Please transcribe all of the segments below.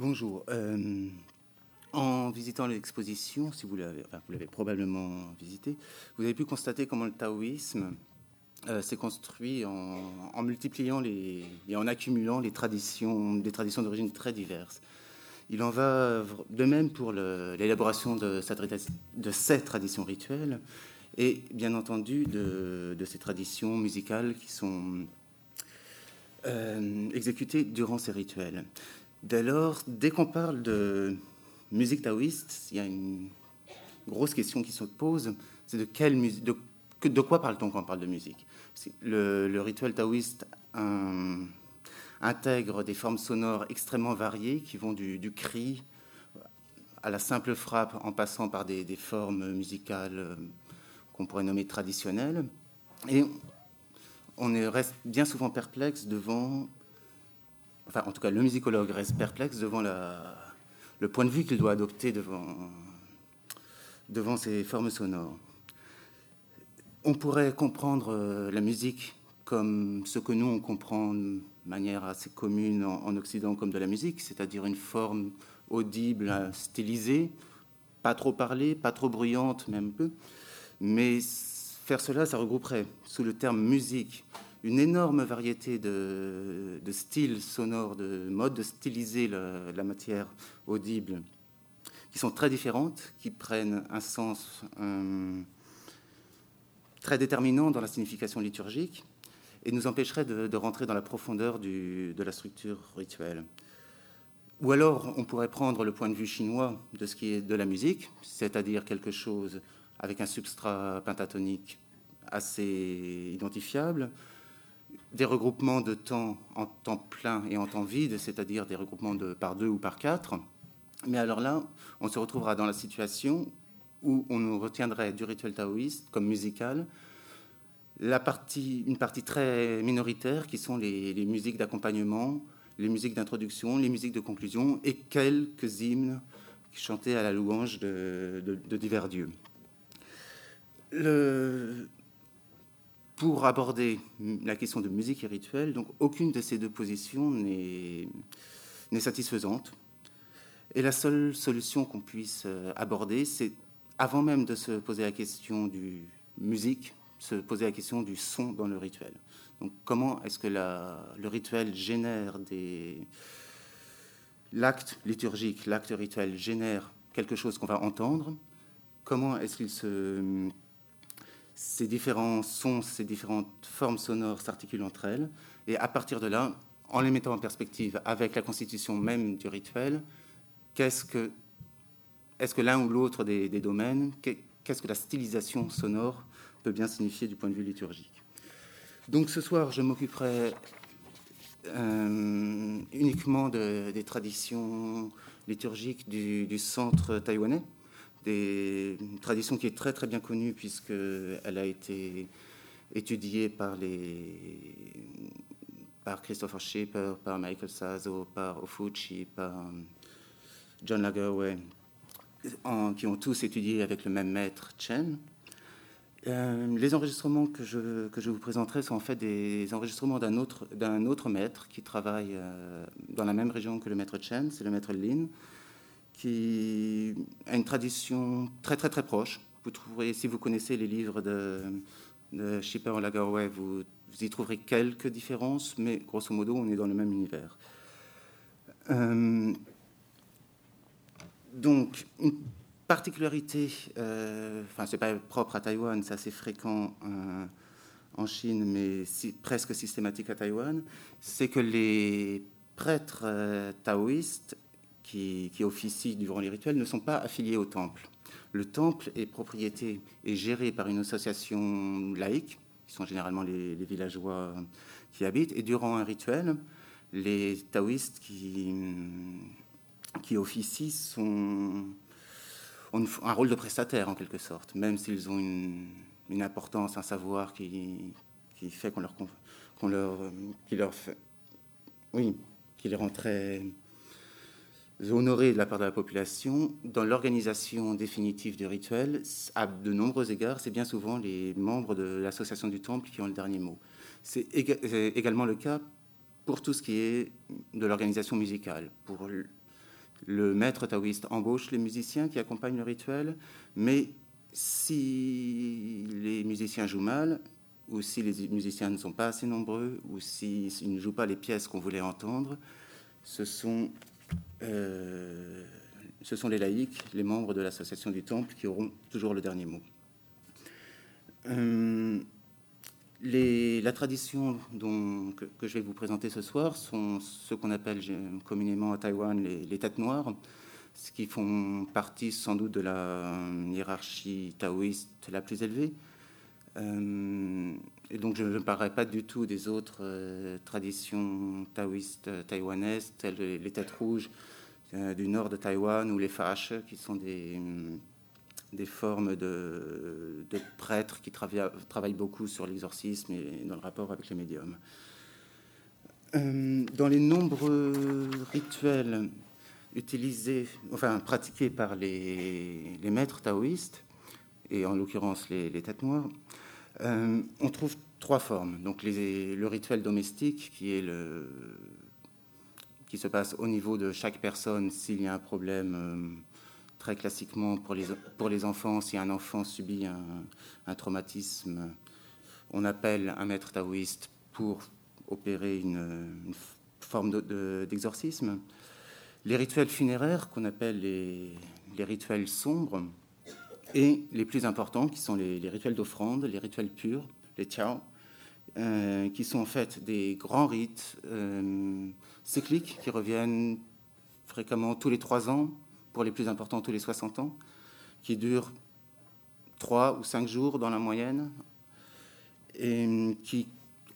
Bonjour. Euh, en visitant l'exposition, si vous l'avez, probablement visité, vous avez pu constater comment le taoïsme euh, s'est construit en, multipliant et en accumulant les traditions, des traditions d'origine très diverses. Il en va de même pour l'élaboration de, de, ces traditions rituelles et bien entendu de, ces traditions musicales qui sont euh, exécutées durant ces rituels. Dès lors, dès qu'on parle de musique taoïste, il y a une grosse question qui se pose, c'est de, quoi parle-t-on quand on parle de musique? Le, rituel taoïste intègre des formes sonores extrêmement variées qui vont du, cri à la simple frappe en passant par des, formes musicales euh, qu'on pourrait nommer traditionnelles. Et on reste bien souvent perplexe devant, enfin en tout cas le musicologue reste perplexe devant le point de vue qu'il doit adopter devant, devant ces formes sonores. On pourrait comprendre euh, la musique comme ce que nous, on comprend de manière assez commune en, Occident comme de la musique, c'est-à-dire une forme audible, stylisée, pas trop parlée, pas trop bruyante, même peu. Mais faire cela, ça regrouperait sous le terme musique une énorme variété de, styles sonores, de modes de styliser la, matière audible, qui sont très différentes, qui prennent un sens très déterminant dans la signification liturgique et nous empêcherait de, rentrer dans la profondeur de la structure rituelle. Ou alors, on pourrait prendre le point de vue chinois de ce qui est de la musique, c'est-à-dire quelque chose avec un substrat pentatonique assez identifiable, des regroupements de temps en temps plein et en temps vide, c'est-à-dire des regroupements de par deux ou par quatre. Mais alors là, on se retrouvera dans la situation où on nous retiendrait du rituel taoïste comme musical une partie très minoritaire qui sont les, musiques d'accompagnement, les musiques d'introduction, les musiques de conclusion et quelques hymnes chantés à la louange de, divers dieux. Pour aborder la question de musique et rituel, donc aucune de ces deux positions n'est satisfaisante. Et la seule solution qu'on puisse euh, aborder, c'est avant même de se poser la question du musique, se poser la question du son dans le rituel. Donc, comment est-ce que le rituel génère des. L'acte liturgique, l'acte rituel génère quelque chose qu'on va entendre? Comment est-ce qu'il se. Ces différents sons, ces différentes formes sonores s'articulent entre elles. Et à partir de là, en les mettant en perspective avec la constitution même du rituel, qu'est-ce que est-ce que l'un ou l'autre des, domaines, qu'est-ce que la stylisation sonore peut bien signifier du point de vue liturgique? Donc ce soir, je m'occuperai euh, uniquement des traditions liturgiques du, centre taïwanais, des traditions qui est très très bien connue puisqu'elle a été étudiée par les par Christopher Shaper, par Michael Sazo, par Ofuchi, par John Lagerway, qui ont tous étudié avec le même maître Chen. Euh, les enregistrements que je, que je vous présenterai sont en fait des enregistrements d'un autre, d'un autre maître qui travaille euh, dans la même région que le maître Chen, c'est le maître Lin, qui a une tradition très très très proche. Vous trouverez, si vous connaissez les livres de, de Schipper Lagerwey, vous, y trouverez quelques différences, mais grosso modo, on est dans le même univers. Euh, donc, une particularité, euh, enfin, c'est pas propre à Taïwan, c'est assez fréquent euh, en Chine, mais presque systématique à Taïwan, c'est que les prêtres euh, taoïstes qui, qui, officient durant les rituels ne sont pas affiliés au temple. Le temple est propriété et géré par une association laïque, qui sont généralement les, villageois qui habitent, et durant un rituel, les taoïstes qui qui officient sont, ont un rôle de prestataire en quelque sorte, même s'ils ont une, importance, un savoir qui, qui fait qu'on leur, qu'on leur, leur fait, oui, qui les rend très honorés de la part de la population. Dans l'organisation définitive du rituel, à de nombreux égards, c'est bien souvent les membres de l'association du temple qui ont le dernier mot. C'est également le cas pour tout ce qui est de l'organisation musicale, pour le maître taoïste embauche les musiciens qui accompagnent le rituel, mais si les musiciens jouent mal, ou si les musiciens ne sont pas assez nombreux, ou s'ils ne jouent pas les pièces qu'on voulait entendre, ce sont, euh, ce sont les laïcs, les membres de l'association du temple, qui auront toujours le dernier mot. Euh, la tradition dont, que, je vais vous présenter ce soir sont ce qu'on appelle communément à Taïwan les, têtes noires, ce qui font partie sans doute de la hiérarchie taoïste la plus élevée. Euh, donc je ne parlerai pas du tout des autres euh, traditions taoïstes euh, taïwanaises, telles les têtes rouges du nord de Taïwan ou les fâches, qui sont des des formes de, prêtres qui travaillent, beaucoup sur l'exorcisme et dans le rapport avec les médiums. Euh, dans les nombreux rituels utilisés, enfin pratiqués par les, maîtres taoïstes, et en l'occurrence les, têtes noires, euh, on trouve trois formes. Donc le rituel domestique, qui est le qui se passe au niveau de chaque personne s'il y a un problème euh, très classiquement pour les, pour les enfants, si un enfant subit un, traumatisme, on appelle un maître taoïste pour opérer une, forme d'exorcisme. les rituels funéraires, qu'on appelle les, les, rituels sombres, et les plus importants, qui sont les, rituels d'offrande, les rituels purs, les tiao, euh, qui sont en fait des grands rites euh, cycliques qui reviennent fréquemment tous les trois ans pour les plus importants tous les 60 ans, qui durent 3 ou 5 jours dans la moyenne, et qui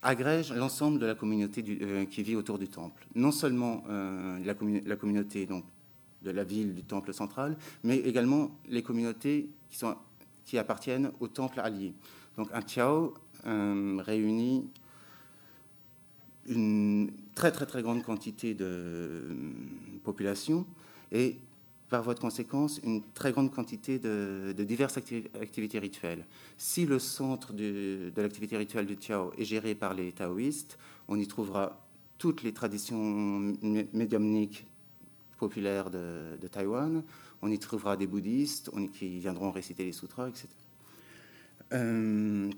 agrège l'ensemble de la communauté euh, qui vit autour du temple. Non seulement euh, la, communauté donc, de la ville du temple central, mais également les communautés qui, qui appartiennent au temple allié. Donc un Tiao euh, réunit une très très très grande quantité de population et par voie de conséquence une très grande quantité de, diverses activités rituelles. Si le centre de, l'activité rituelle du Tiao est géré par les taoïstes, on y trouvera toutes les traditions médiumniques populaires de, Taïwan, on y trouvera des bouddhistes qui viendront réciter les sutras, etc. Euh,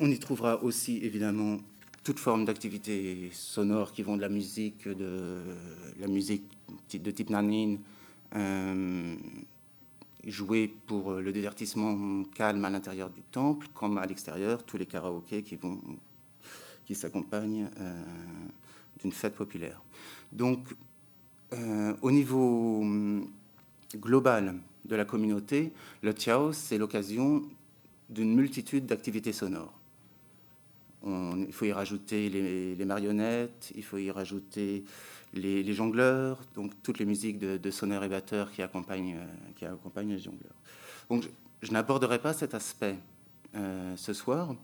on y trouvera aussi évidemment toute forme d'activités sonores qui vont de la musique, de la musique de type nanin, euh, jouée pour le divertissement calme à l'intérieur du temple, comme à l'extérieur, tous les karaokés qui vont qui s'accompagnent euh, d'une fête populaire. Donc, euh, au niveau hum, global de la communauté, le Tiao, c'est l'occasion d'une multitude d'activités sonores il faut y rajouter les, marionnettes, il faut y rajouter les, jongleurs, donc toutes les musiques de, sonneurs et batteurs qui accompagnent, euh, les jongleurs. Donc je, n'aborderai pas cet aspect euh, ce soir,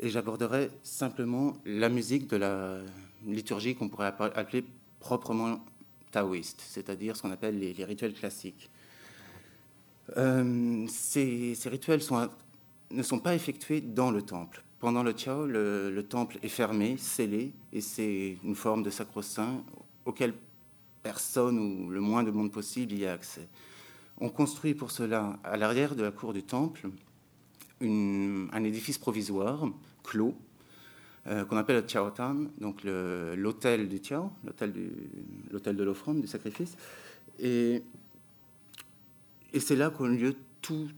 et j'aborderai simplement la musique de la liturgie qu'on pourrait appeler proprement taoïste, c'est-à-dire ce qu'on appelle les, rituels classiques. Euh, ces, rituels ne sont pas effectués dans le temple. Pendant le Tiao, le, temple est fermé, scellé, et c'est une forme de sacro-saint auquel personne ou le moins de monde possible y a accès. On construit pour cela, à l'arrière de la cour du temple, un édifice provisoire, clos, euh, qu'on appelle le Tiaotan, donc l'hôtel du Tiao, l'hôtel de l'offrande, du sacrifice. Et, c'est là qu'ont lieu tout,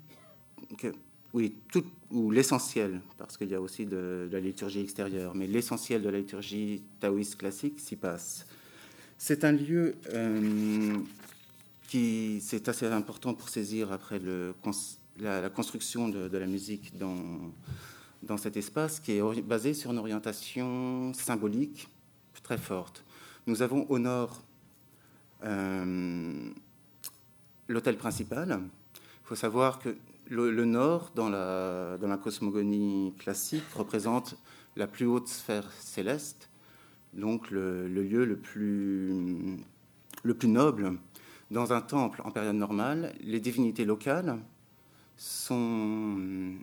oui, tout, ou l'essentiel, parce qu'il y a aussi de, la liturgie extérieure, mais l'essentiel de la liturgie taoïste classique s'y passe. C'est un lieu euh, qui, c'est assez important pour saisir après le, la, construction de, la musique dans, dans cet espace, qui est basé sur une orientation symbolique très forte. Nous avons au nord euh, l'hôtel principal. Il faut savoir que le, Nord, dans la, cosmogonie classique, représente la plus haute sphère céleste, donc le, lieu le plus, le plus noble. Dans un temple en période normale, les divinités locales sont,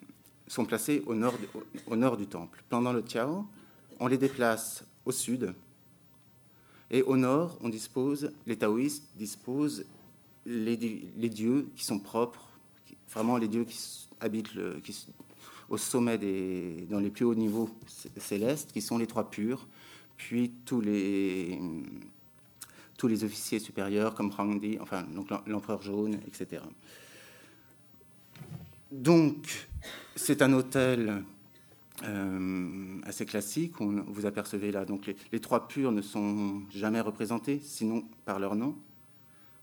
placées au nord, du temple. Pendant le Tiao, on les déplace au sud. Et au nord, les taoïstes disposent les dieux qui sont propres, vraiment les dieux qui habitent au sommet des, dans les plus hauts niveaux célestes, qui sont les trois purs, puis tous les, tous les officiers supérieurs comme Rangdi, enfin donc l'empereur jaune, etc. Donc c'est un hôtel euh, assez classique. Vous apercevez là, donc les, les, trois purs ne sont jamais représentés, sinon par leur nom.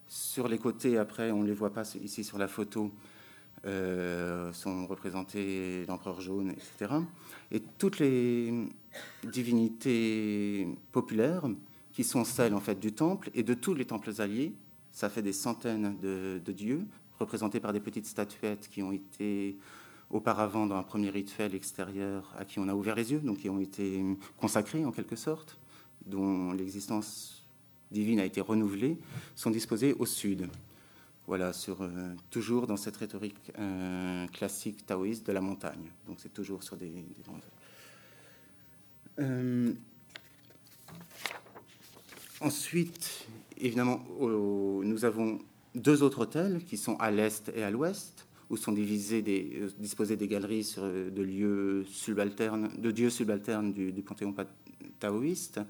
Sur les côtés, après, on ne les voit pas ici sur la photo, sont représentés l'empereur jaune, etc. Et toutes les divinités populaires, qui sont celles en fait du temple et de tous les temples alliés, ça fait des centaines de, de dieux, représentés par des petites statuettes qui ont été auparavant dans un premier rituel extérieur à qui on a ouvert les yeux, donc qui ont été consacrés en quelque sorte, dont l'existence divine a été renouvelée, sont disposés au sud. Voilà, euh, toujours dans cette rhétorique euh, classique taoïste de la montagne. Donc c'est toujours sur des, des euh, ensuite, évidemment, nous avons deux autres hôtels qui sont à l'est et à l'ouest où sont divisés des, disposées des galeries sur, de lieux subalternes, de dieux subalternes du, panthéon taoïste.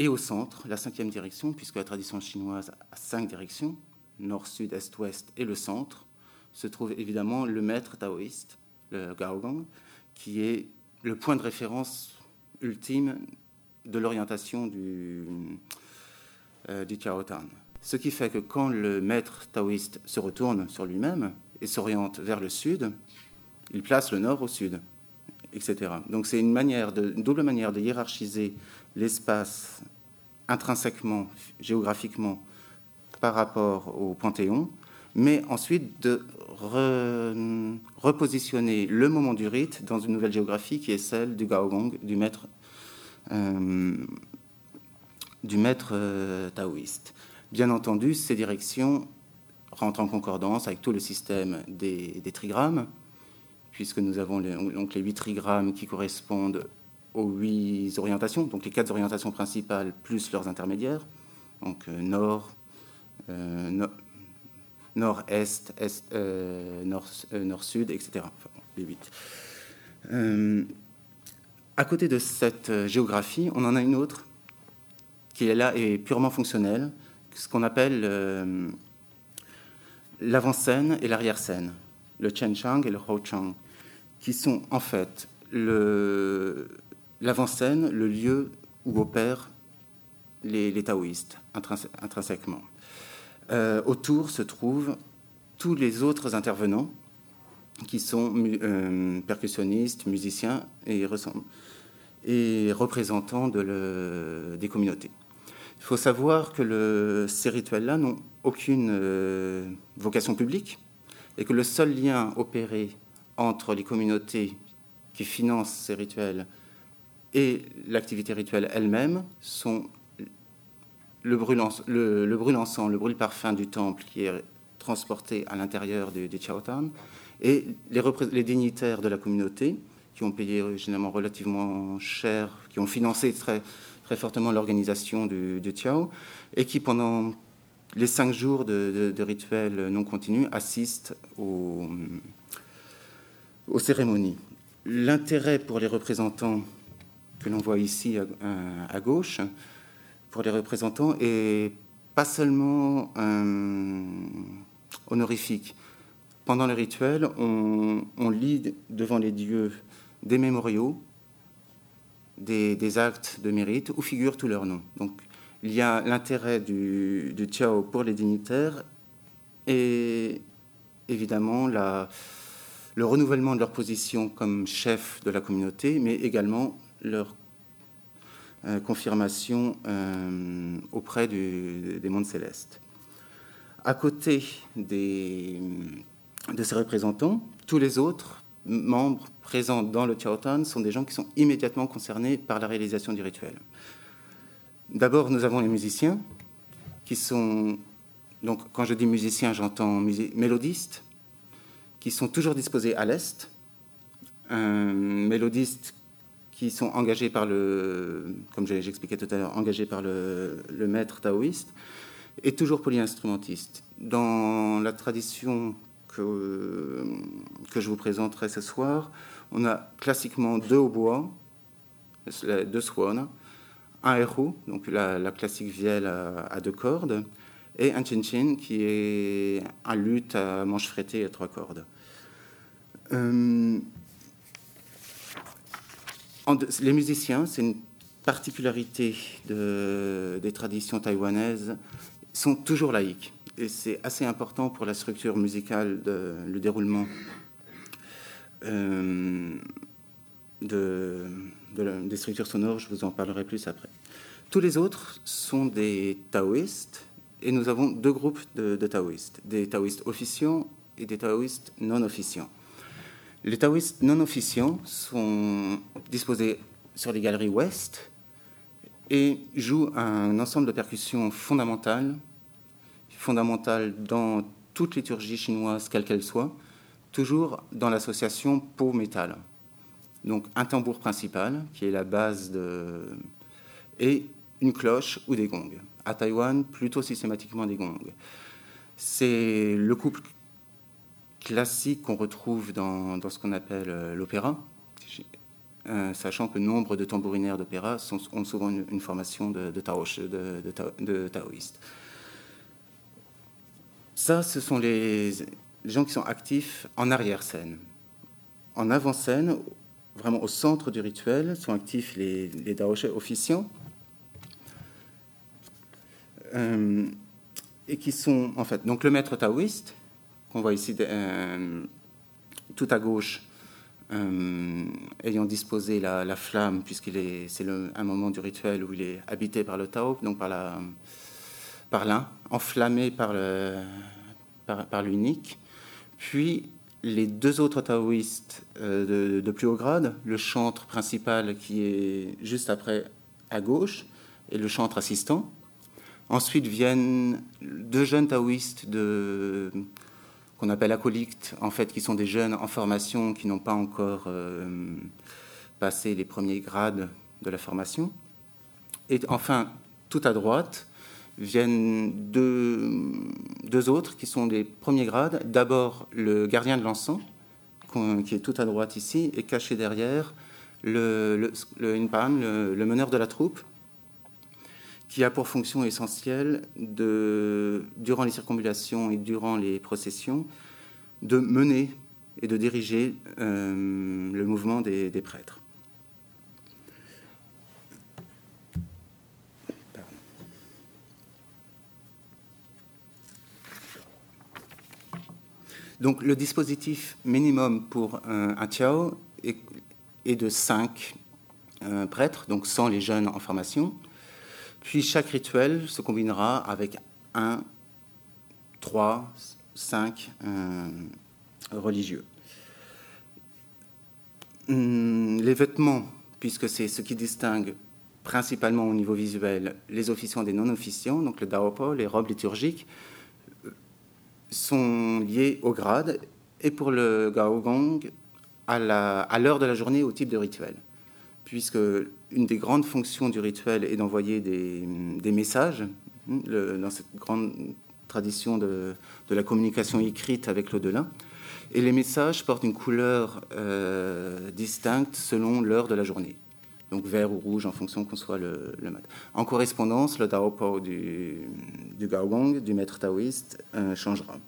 Et au centre, la cinquième direction, puisque la tradition chinoise a cinq directions, nord, sud, est, ouest et le centre, se trouve évidemment le maître taoïste, le Gaogong, qui est le point de référence ultime de l'orientation du, euh, du. Ce qui fait que quand le maître taoïste se retourne sur lui-même et s'oriente vers le sud, il place le nord au sud, etc. Donc c'est une, une double manière de hiérarchiser l'espace intrinsèquement, géographiquement, par rapport au Panthéon, mais ensuite de re, repositionner le moment du rite dans une nouvelle géographie qui est celle du Gaogong, du maître, euh, du maître euh, taoïste. Bien entendu, ces directions rentrent en concordance avec tout le système des, trigrammes, puisque nous avons donc les huit trigrammes qui correspondent aux huit orientations, donc les quatre orientations principales plus leurs intermédiaires, donc euh, nord, euh, no, nord-est, est, euh, nord, nord-sud, etc. Les huit. À côté de cette géographie, on en a une autre qui est là et purement fonctionnelle, ce qu'on appelle l'avant-scène et l'arrière-scène, le Chen Chang et le Hou Chang, qui sont en fait l'avant-scène, le, lieu où opèrent les, taoïstes intrinsèquement. Euh, autour se trouvent tous les autres intervenants qui sont euh, percussionnistes, musiciens et, représentants des communautés. Il faut savoir que ces rituels-là n'ont aucune euh, vocation publique et que le seul lien opéré entre les communautés qui financent ces rituels et l'activité rituelle elle-même sont le brûle, le, le brûle encens, le brûle parfum du temple qui est transporté à l'intérieur du, du Chaotan et les, dignitaires de la communauté qui ont payé généralement relativement cher, qui ont financé très, fortement l'organisation du, du Tiao, et qui, pendant les cinq jours de, rituels non continus, assistent aux cérémonies. L'intérêt pour les représentants que l'on voit ici à, à, gauche, pour les représentants, est pas seulement euh, honorifique. Pendant le rituel, on, lit devant les dieux des mémoriaux des, actes de mérite où figurent tous leurs noms. Donc, il y a l'intérêt du, du Tiao pour les dignitaires et évidemment la, le renouvellement de leur position comme chef de la communauté, mais également leur euh, confirmation euh, auprès des mondes célestes. À côté de ces représentants, tous les autres membres présents dans le Tiaotan sont des gens qui sont immédiatement concernés par la réalisation du rituel. D'abord, nous avons les musiciens, qui sont, donc quand je dis musiciens, j'entends mélodistes, qui sont toujours disposés à l'est. Un mélodiste qui sont engagés par le, comme j'expliquais tout à l'heure, engagés par le, maître taoïste, et toujours polyinstrumentiste. Dans la tradition que, que je vous présenterai ce soir, on a classiquement deux hautbois, deux swans, un héros, donc la, classique vielle à, deux cordes, et un chin-chin qui est un luth à manche frettée à trois cordes. Euh, les musiciens, c'est une particularité des traditions taïwanaises, sont toujours laïques. Et c'est assez important pour la structure musicale, le déroulement euh, de, des structures sonores. Je vous en parlerai plus après. Tous les autres sont des taoïstes, et nous avons deux groupes de, de taoïstes, des taoïstes officiants et des taoïstes non officiants. Les taoïstes non officiants sont disposés sur les galeries ouest et jouent un ensemble de percussions fondamentales, fondamentales dans toute liturgie chinoise, quelle qu'elle soit, toujours dans l'association peau-métal. Donc un tambour principal, qui est la base de... et une cloche ou des gongs. À Taïwan, plutôt systématiquement des gongs. C'est le couple classique qu'on retrouve dans, ce qu'on appelle euh, l'opéra, euh, sachant que nombre de tambourinaires d'opéra ont souvent une, formation de, de, taoïste. Ça, ce sont les, gens qui sont actifs en arrière-scène. En avant-scène, vraiment au centre du rituel, sont actifs les, les officiants, euh, et qui sont en fait donc le maître taoïste, qu'on voit ici euh, tout à gauche, euh, ayant disposé la, flamme, puisqu'il est, c'est un moment du rituel où il est habité par le Tao, donc par la, par l'un, enflammé par le, par, l'unique. Puis les deux autres taoïstes euh, de, plus haut grade, le chantre principal qui est juste après à gauche et le chantre assistant. Ensuite viennent deux jeunes taoïstes de, qu'on appelle acolytes, en fait, qui sont des jeunes en formation qui n'ont pas encore euh, passé les premiers grades de la formation. Et enfin, tout à droite, viennent deux, autres qui sont des premiers grades. D'abord, le gardien de l'encens, qui est tout à droite ici, et caché derrière le, le, le meneur de la troupe, qui a pour fonction essentielle, de, durant les circumambulations et durant les processions, de mener et de diriger euh, le mouvement des, prêtres. Donc le dispositif minimum pour un, un Tiao est, de cinq euh, prêtres, donc sans les jeunes en formation. Puis chaque rituel se combinera avec un, trois, cinq euh, religieux. Hum, les vêtements, puisque c'est ce qui distingue principalement au niveau visuel les officiants des non-officiants, donc le daopo, les robes liturgiques, sont liés au grade et pour le gaogong à l'heure de la journée au type de rituel puisque une des grandes fonctions du rituel est d'envoyer des, messages, hein, dans cette grande tradition de, la communication écrite avec l'au-delà. Et les messages portent une couleur euh, distincte selon l'heure de la journée. Donc vert ou rouge en fonction qu'on soit le, le. En correspondance, le Daopo du, du Gaogong, du maître taoïste, euh, changera.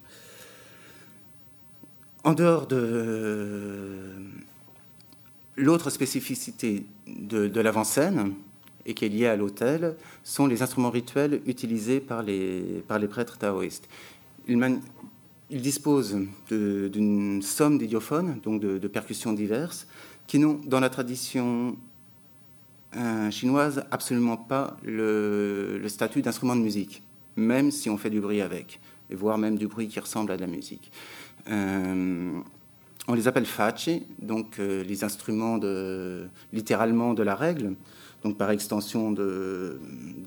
En dehors de, L'autre spécificité de, l'avant-scène, et qui est liée à l'autel, sont les instruments rituels utilisés par les, par les prêtres taoïstes. Ils, disposent d'une somme d'idiophones, donc de, percussions diverses, qui n'ont, dans la tradition euh, chinoise, absolument pas le, statut d'instrument de musique, même si on fait du bruit avec, et voire même du bruit qui ressemble à de la musique. Euh, on les appelle faci, donc euh, les instruments littéralement de la règle, donc par extension de,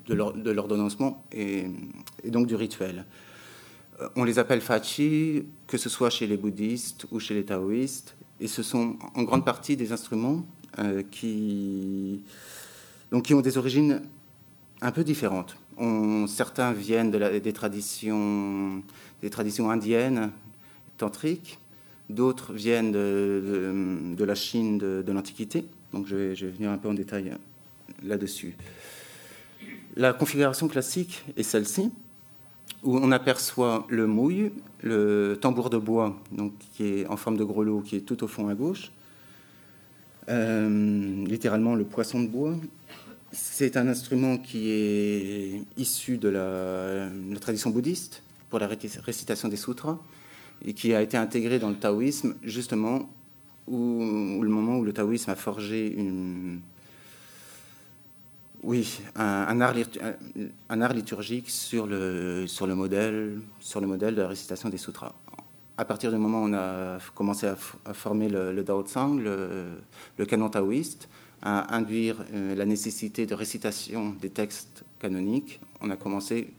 de l'ordonnancement et, donc du rituel. Euh, on les appelle faci, que ce soit chez les bouddhistes ou chez les taoïstes, et ce sont en grande partie des instruments qui, donc, qui ont des origines un peu différentes. certains viennent des, traditions, des traditions indiennes, tantriques, d'autres viennent de, la Chine de, l'Antiquité. Donc je vais, venir un peu en détail là-dessus. La configuration classique est celle-ci, où on aperçoit le mouille, le tambour de bois, donc, qui est en forme de grelot, qui est tout au fond à gauche, euh, littéralement le poisson de bois, c'est un instrument qui est issu de la, tradition bouddhiste pour la récitation des sutras et qui a été intégré dans le taoïsme justement où, le moment où le taoïsme a forgé une, oui, un, art, liturgique sur le, sur, le modèle, sur le modèle de la récitation des sutras. À partir du moment où on a commencé à, former le, Dao Tsang, le, le canon taoïste, à induire euh, la nécessité de récitation des textes canoniques, on a commencé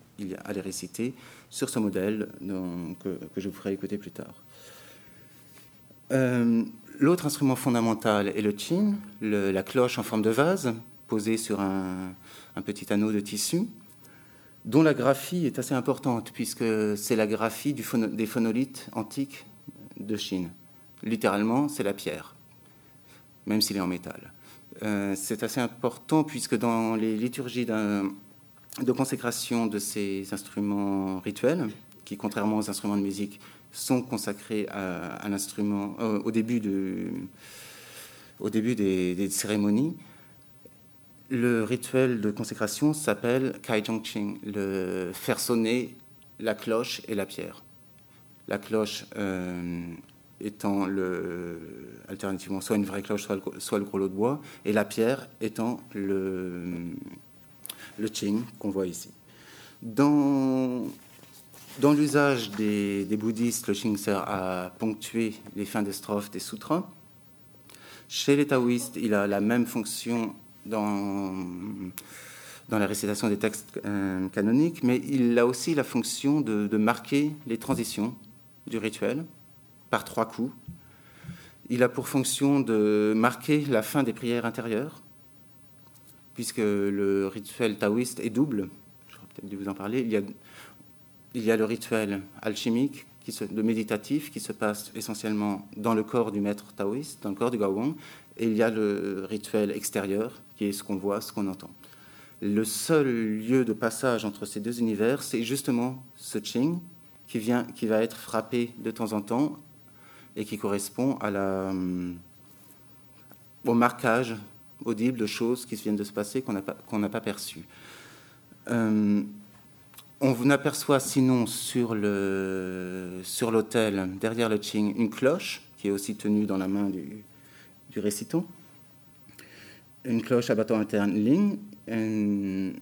à les réciter sur ce modèle que, je vous ferai écouter plus tard. Euh, l'autre instrument fondamental est le chin, la cloche en forme de vase, posée sur un, petit anneau de tissu, dont la graphie est assez importante, puisque c'est la graphie des phonolithes antiques de Chine. Littéralement, c'est la pierre, même s'il est en métal. Euh, c'est assez important puisque dans les liturgies de consécration de ces instruments rituels, qui contrairement aux instruments de musique sont consacrés à, l'instrument euh, au début, des, cérémonies, le rituel de consécration s'appelle Kai le faire sonner la cloche et la pierre. La cloche euh, étant le, alternativement soit une vraie cloche, soit le gros lot de bois, et la pierre étant le, le ching qu'on voit ici. Dans, dans l'usage des, bouddhistes, le ching sert à ponctuer les fins des strophes des sutras. Chez les taoïstes, il a la même fonction dans, dans la récitation des textes euh, canoniques, mais il a aussi la fonction de marquer les transitions du rituel par trois coups. Il a pour fonction de marquer la fin des prières intérieures, puisque le rituel taoïste est double. J'aurais peut-être dû vous en parler. Il y a, le rituel alchimique, qui se, le méditatif, qui se passe essentiellement dans le corps du maître taoïste, dans le corps du Gawang, et il y a le rituel extérieur, qui est ce qu'on voit, ce qu'on entend. Le seul lieu de passage entre ces deux univers, c'est justement ce Qing, qui, vient, qui va être frappé de temps en temps et qui correspond au marquage audible de choses qui viennent de se passer qu'on n'a pas, perçues. Euh, on aperçoit sinon sur, l'autel, derrière le Qing, une cloche qui est aussi tenue dans la main du, du récitant. Une cloche à bâton interne Ling, euh,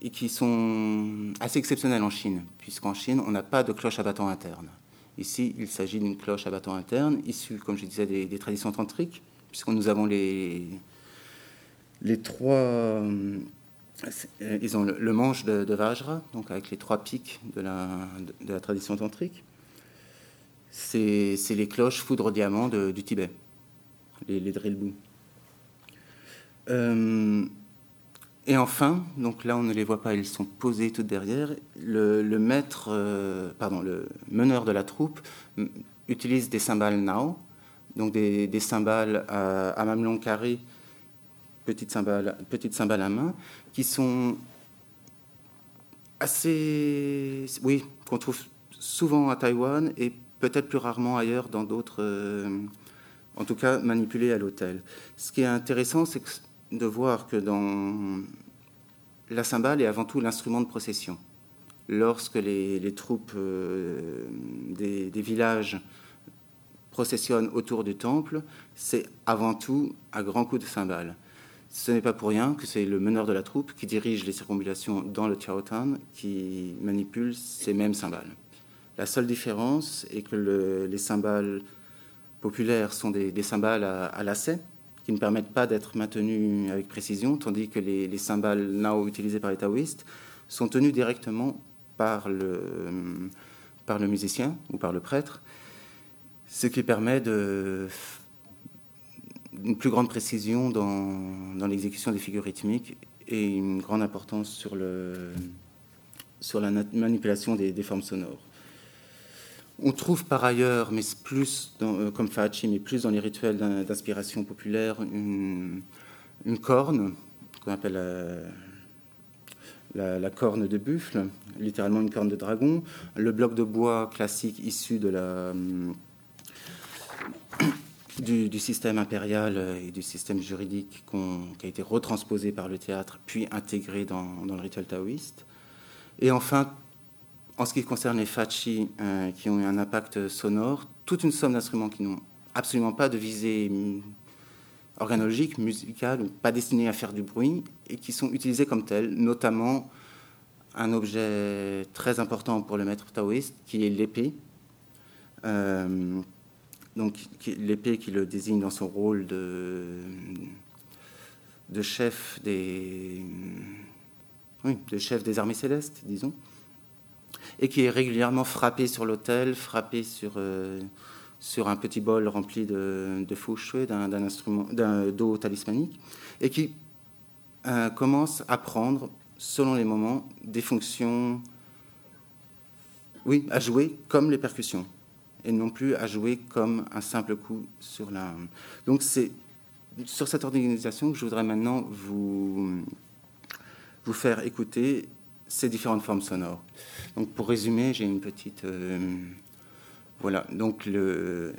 et qui sont assez exceptionnelles en Chine, puisqu'en Chine, on n'a pas de cloche à bâton interne. Ici, il s'agit d'une cloche à bâton interne, issue, comme je disais, des, traditions tantriques, puisque nous avons les, les trois. Euh, ils ont le, manche de, Vajra, donc avec les trois pics de la, tradition tantrique. C'est les cloches foudre diamant du Tibet, les, les drillbous. Euh, et enfin, donc là on ne les voit pas, ils sont posés tout derrière. Le, maître, euh, pardon, le meneur de la troupe utilise des cymbales nao, donc des, cymbales à, mamelon carré, petites cymbales, petites cymbales à main, qui sont assez, oui, qu'on trouve souvent à Taïwan et peut-être plus rarement ailleurs dans d'autres, euh, en tout cas manipulées à l'hôtel. Ce qui est intéressant, c'est de voir que dans la cymbale est avant tout l'instrument de procession. Lorsque les, troupes euh, des, villages processionnent autour du temple, c'est avant tout un grand coup de cymbale. Ce n'est pas pour rien que c'est le meneur de la troupe qui dirige les circumambulations dans le Tiaotan qui manipule ces mêmes cymbales. La seule différence est que les cymbales populaires sont des, cymbales à, à lacets, qui ne permettent pas d'être maintenus avec précision, tandis que les, cymbales nao utilisées par les taoïstes sont tenues directement par le, par le musicien ou par le prêtre, ce qui permet de, une plus grande précision dans, dans l'exécution des figures rythmiques et une grande importance sur, le, sur la manipulation des, formes sonores. On trouve par ailleurs, mais plus euh, comme Fachi, mais plus dans les rituels d'inspiration populaire, une, corne qu'on appelle la, corne de buffle, littéralement une corne de dragon, le bloc de bois classique issu de la, du, système impérial et du système juridique qui a été retransposé par le théâtre, puis intégré dans, le rituel taoïste. Et enfin, en ce qui concerne les fachi euh, qui ont eu un impact sonore, toute une somme d'instruments qui n'ont absolument pas de visée organologique, musicale, ou pas destinés à faire du bruit, et qui sont utilisés comme tels, notamment un objet très important pour le maître taoïste, qui est l'épée. Euh, donc l'épée qui le désigne dans son rôle de, chef des, oui, des armées célestes, disons et qui est régulièrement frappé sur l'autel, frappé sur, euh, un petit bol rempli de, de fouche d'un instrument, d'eau talismanique, et qui euh, commence à prendre, selon les moments, des fonctions, oui, à jouer comme les percussions, et non plus à jouer comme un simple coup sur la. Donc c'est sur cette organisation que je voudrais maintenant vous, vous faire écouter ces différentes formes sonores. Donc pour résumer, j'ai une petite... Euh, voilà, donc le,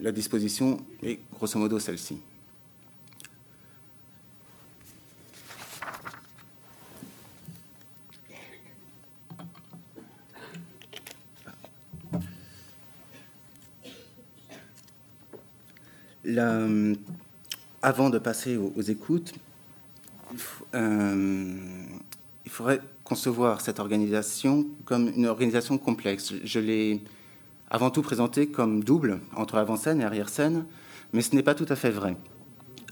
la disposition est grosso modo celle-ci. Avant de passer aux, écoutes, euh, il faudrait concevoir cette organisation comme une organisation complexe. Je l'ai avant tout présentée comme double entre avant-scène et arrière-scène, mais ce n'est pas tout à fait vrai.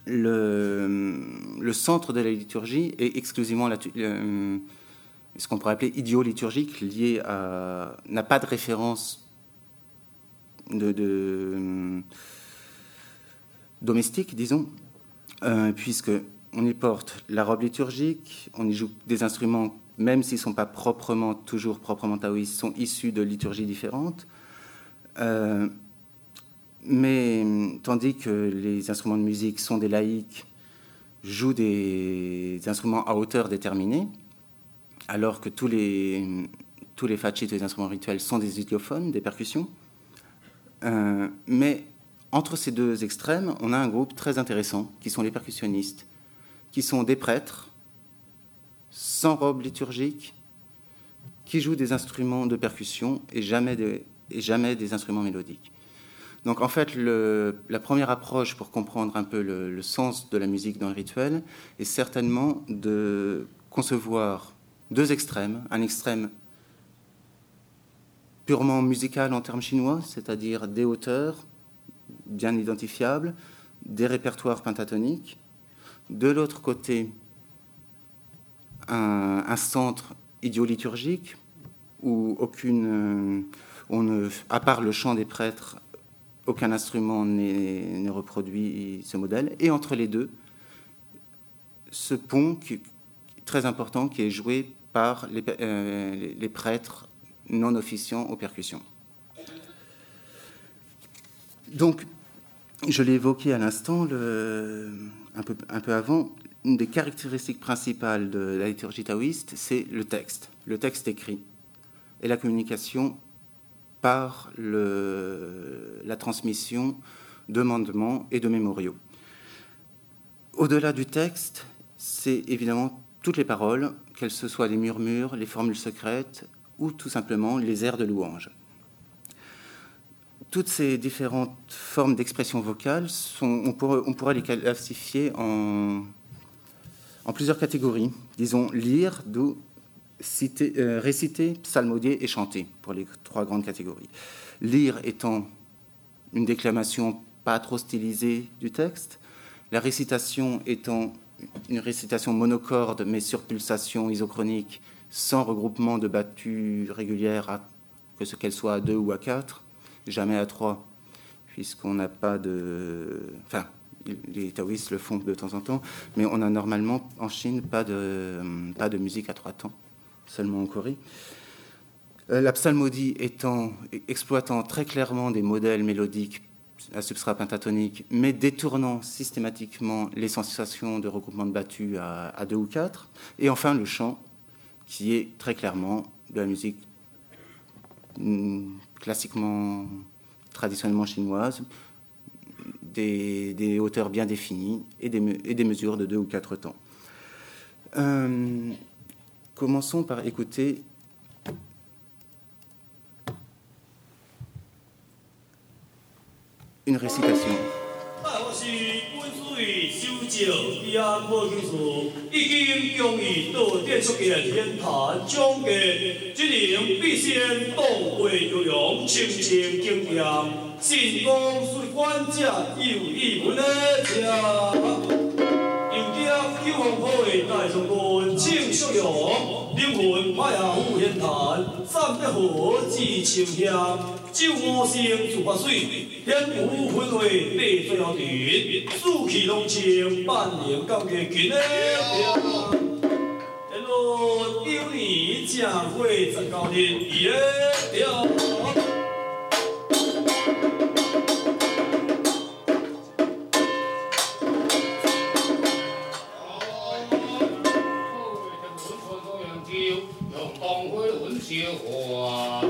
Le, centre de la liturgie est exclusivement la, ce qu'on pourrait appeler idioliturgique, lié à n'a pas de référence de domestique, disons, euh, puisque on y porte la robe liturgique, on y joue des instruments même s'ils ne sont pas proprement, toujours proprement taoïstes, sont issus de liturgies différentes. Euh, mais tandis que les instruments de musique sont des laïcs, jouent des, instruments à hauteur déterminée, alors que tous les, tous les fachis, les instruments rituels sont des idiophones, des percussions. Euh, mais entre ces deux extrêmes, on a un groupe très intéressant, qui sont les percussionnistes, qui sont des prêtres, sans robe liturgique, qui joue des instruments de percussion et jamais, des instruments mélodiques. Donc en fait, la première approche pour comprendre un peu le, le, sens de la musique dans le rituel est certainement de concevoir deux extrêmes. Un extrême purement musical en termes chinois, c'est-à-dire des hauteurs bien identifiables, des répertoires pentatoniques. De l'autre côté, un, centre idioliturgique où aucune, euh, ne, à part le chant des prêtres, aucun instrument n'est reproduit ce modèle. Et entre les deux, ce pont très important qui est joué par les, euh, les prêtres non officiants aux percussions. Donc, je l'ai évoqué à l'instant, un peu, avant, une des caractéristiques principales de la liturgie taoïste, c'est le texte, le texte écrit, et la communication par la transmission de mandements et de mémoriaux. Au-delà du texte, c'est évidemment toutes les paroles, qu'elles soient les murmures, les formules secrètes ou tout simplement les airs de louange. Toutes ces différentes formes d'expression vocale, on, pourrait, les classifier en plusieurs catégories. Disons lire, d'où citer, euh, réciter, psalmodier et chanter, pour les trois grandes catégories. Lire étant une déclamation pas trop stylisée du texte, la récitation étant une récitation monocorde mais sur pulsation isochronique, sans regroupement de battues régulières, que ce qu'elle soit à deux ou à quatre, jamais à trois, puisqu'on n'a pas de. Enfin, les taoïstes le font de temps en temps, mais on a normalement en Chine pas de, pas de musique à trois temps, seulement en Corée. Euh, la psalmodie étant, exploitant très clairement des modèles mélodiques à substrat pentatonique, mais détournant systématiquement les sensations de regroupement de battus à, deux ou quatre. Et enfin le chant, qui est très clairement de la musique mm, classiquement, traditionnellement chinoise, des, hauteurs bien définies et des, mesures de deux ou quatre temps. Euh, commençons par écouter une récitation. 我是对收集第二破金，已经将于道德出的天坛奖励，只能必先动会有用亲身经验，成功是管者有义务来者。由今九皇坡的大将军庆秀勇。灵魂歹啊有仙坛三的河自清香，酒五星自花水，烟雨纷飞地水后尘，四气拢情，万年感激君的。一路有你正过十高年，伊。当归文学馆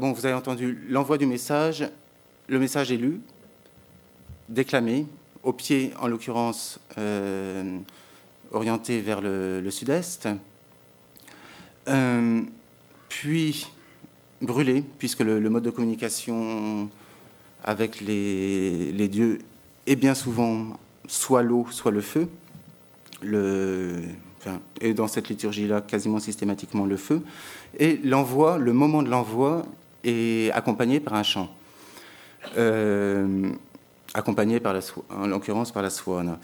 vous, avez entendu l'envoi du message, le message est lu, déclamé, au pied, en l'occurrence, euh, orienté vers le, sud-est, euh, puis brûlé, puisque le, mode de communication avec les, les, dieux est bien souvent soit l'eau, soit le feu. Le, et dans cette liturgie-là, quasiment systématiquement le feu. Et l'envoi, le moment de l'envoi est accompagné par un chant, euh, accompagné par la, en l'occurrence par la swan.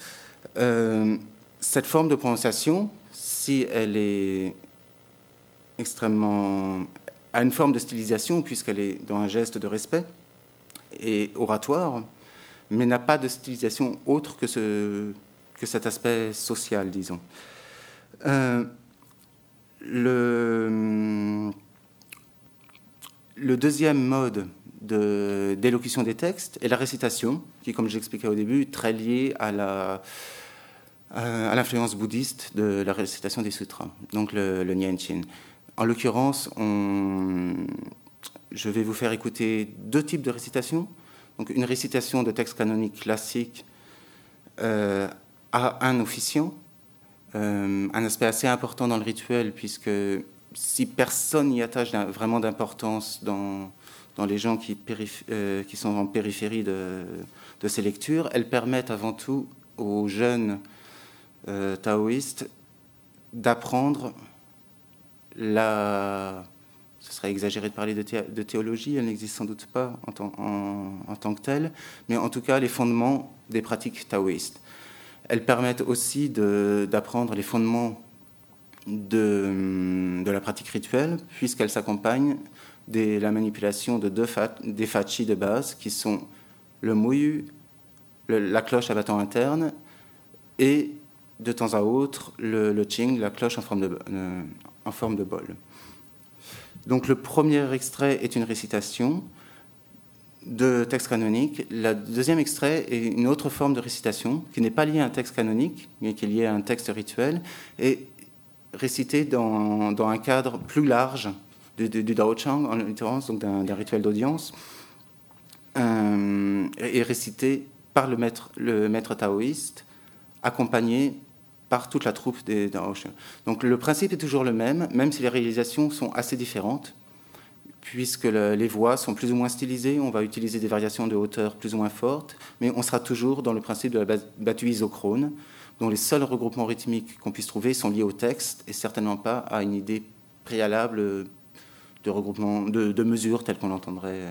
Euh, cette forme de prononciation, si elle est extrêmement a une forme de stylisation puisqu'elle est dans un geste de respect et oratoire, mais n'a pas de stylisation autre que, ce, que cet aspect social, disons. Euh, le, le, deuxième mode d'élocution des textes est la récitation, qui, comme j'expliquais au début, est très liée à l'influence bouddhiste de la récitation des sutras, donc le, le. En l'occurrence, je vais vous faire écouter deux types de récitation. Donc une récitation de texte canonique classique euh, à un officiant, euh, un aspect assez important dans le rituel, puisque si personne n'y attache vraiment d'importance dans, dans les gens qui, euh, sont en périphérie de, ces lectures, elles permettent avant tout aux jeunes euh, taoïstes d'apprendre la... Ce serait exagéré de parler de, théologie, elle n'existe sans doute pas en, en, en tant que telle, mais en tout cas les fondements des pratiques taoïstes. Elles permettent aussi d'apprendre les fondements de, de, la pratique rituelle, puisqu'elles s'accompagnent de la manipulation de deux des fachi de base, qui sont le mouyu, la cloche à battant interne, et de temps à autre le, le ching, la cloche en forme, de, euh, en forme de bol. Donc le premier extrait est une récitation de texte canonique. Le deuxième extrait est une autre forme de récitation qui n'est pas liée à un texte canonique, mais qui est liée à un texte rituel, et récité dans, un cadre plus large du, du, en l'occurrence, donc d'un rituel d'audience, euh, et récité par le maître, le maître taoïste, accompagné par toute la troupe des Ocean. Donc le principe est toujours le même, même si les réalisations sont assez différentes, puisque les voix sont plus ou moins stylisées, on va utiliser des variations de hauteur plus ou moins fortes, mais on sera toujours dans le principe de la battue isochrone, dont les seuls regroupements rythmiques qu'on puisse trouver sont liés au texte et certainement pas à une idée préalable de regroupement, de, mesures telles qu'on l'entendrait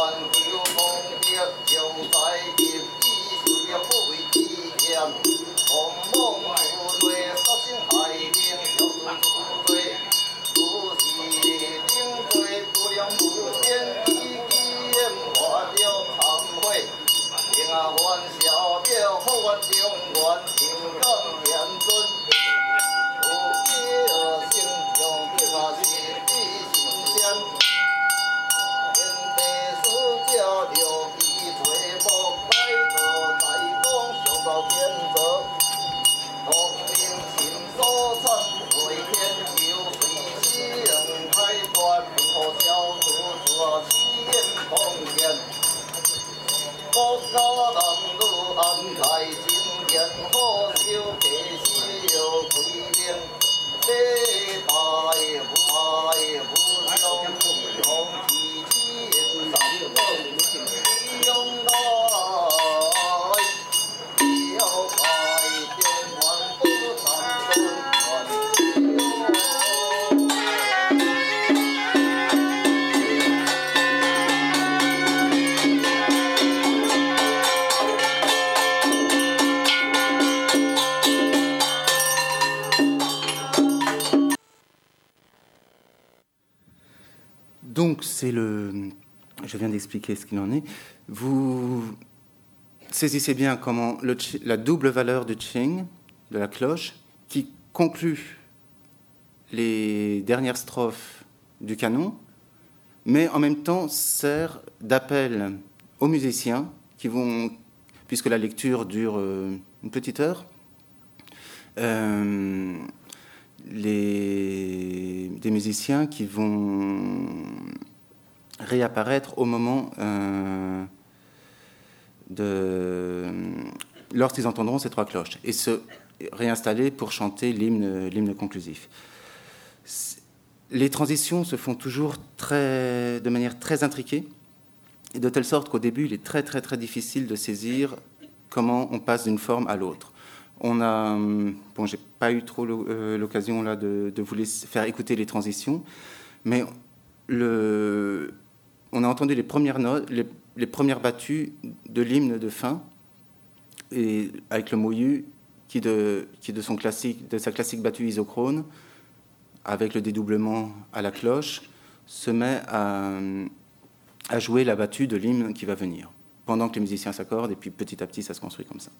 泉州通德将财捷，衣食不为饥俭。洪门富贵，沙星海面，到处富贵，都是顶贵，不量不贱。一肩化掉香火，天啊元宵庙好，元中元，天降炎尊，福气啊！放眼国家佛路金箍棒在心间火烧赤子心鬼面对百般无奈唯 euh, ici. je viens d'expliquer ce qu'il en est, vous saisissez bien comment la double valeur du ching, de la cloche, qui conclut les dernières strophes du canon, mais en même temps sert d'appel aux musiciens qui vont, puisque la lecture dure euh, une petite heure, euh, les, des musiciens qui vont réapparaître au moment euh, lorsqu'ils entendront ces trois cloches et se réinstaller pour chanter l'hymne, conclusif. Les transitions se font toujours de manière très intriquée, et de telle sorte qu'au début, il est très très très difficile de saisir comment on passe d'une forme à l'autre. On a, bon, j'ai pas eu trop euh, l'occasion là de, vous faire écouter les transitions, mais on a entendu les premières notes, les, premières battues de l'hymne de fin, et avec le moyu qui de, qui de, son classique, de sa classique battue isochrone, avec le dédoublement à la cloche, se met à, à jouer la battue de l'hymne qui va venir, pendant que les musiciens s'accordent, et puis petit à petit, ça se construit comme ça.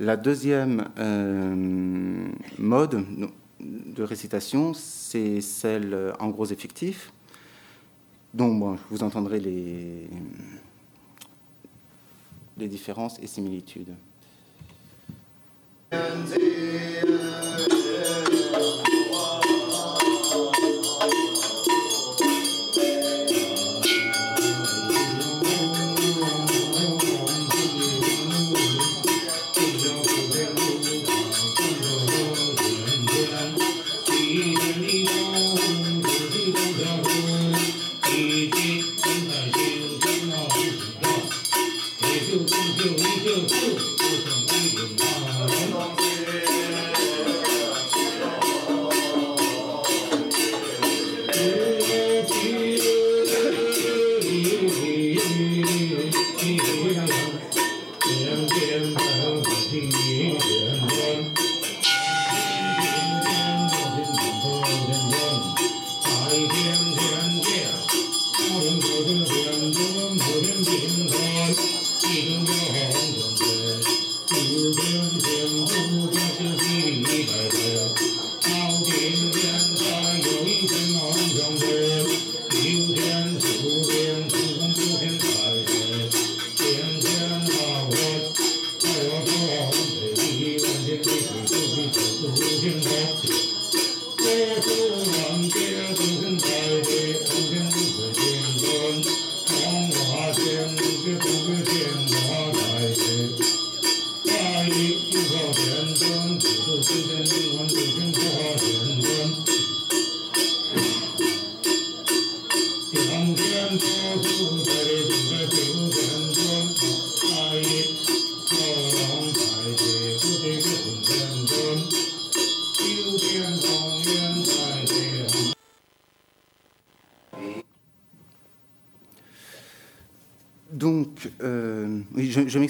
La deuxième euh, mode de récitation, c'est celle en gros effectif, donc, vous entendrez les, les différences et similitudes.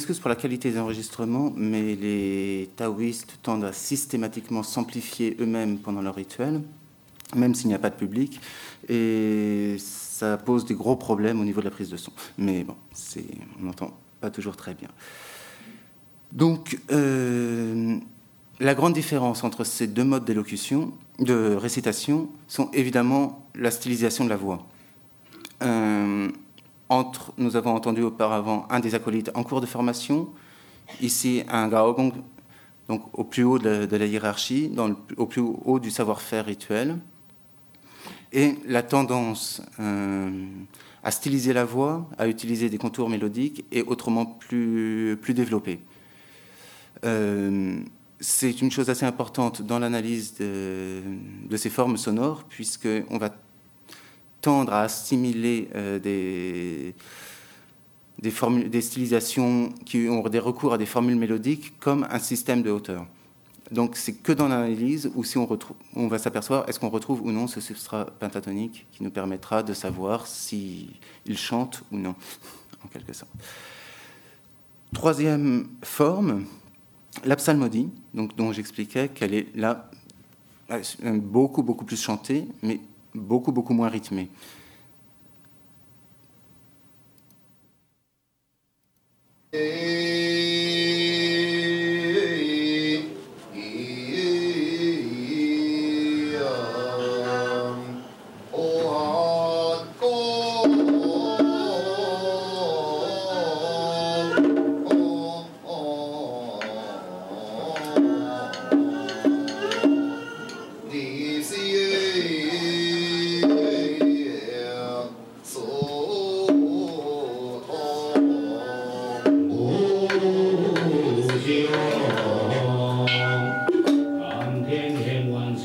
M'excuse pour la qualité des enregistrements, mais les taoïstes tendent à systématiquement s'amplifier eux-mêmes pendant leur rituel, même s'il n'y a pas de public, et ça pose des gros problèmes au niveau de la prise de son. Mais bon, on n'entend pas toujours très bien. Donc, euh, la grande différence entre ces deux modes d'élocution, de récitation, sont évidemment la stylisation de la voix. Euh, entre, nous avons entendu auparavant un des acolytes en cours de formation, ici un gaogong, donc au plus haut de, la hiérarchie, au plus haut du savoir-faire rituel, et la tendance euh, à styliser la voix, à utiliser des contours mélodiques et autrement plus, plus développés. Euh, c'est une chose assez importante dans l'analyse de, de, ces formes sonores, puisqu'on va tendre à assimiler euh, des, des, formules, des stylisations qui ont des recours à des formules mélodiques comme un système de hauteur. Donc c'est que dans l'analyse où si on, va s'apercevoir est-ce qu'on retrouve ou non ce substrat pentatonique qui nous permettra de savoir s'il chante ou non, en quelque sorte. Troisième forme, la psalmodie, donc, dont j'expliquais qu'elle est là euh, beaucoup, beaucoup plus chantée, mais beaucoup, beaucoup moins rythmé.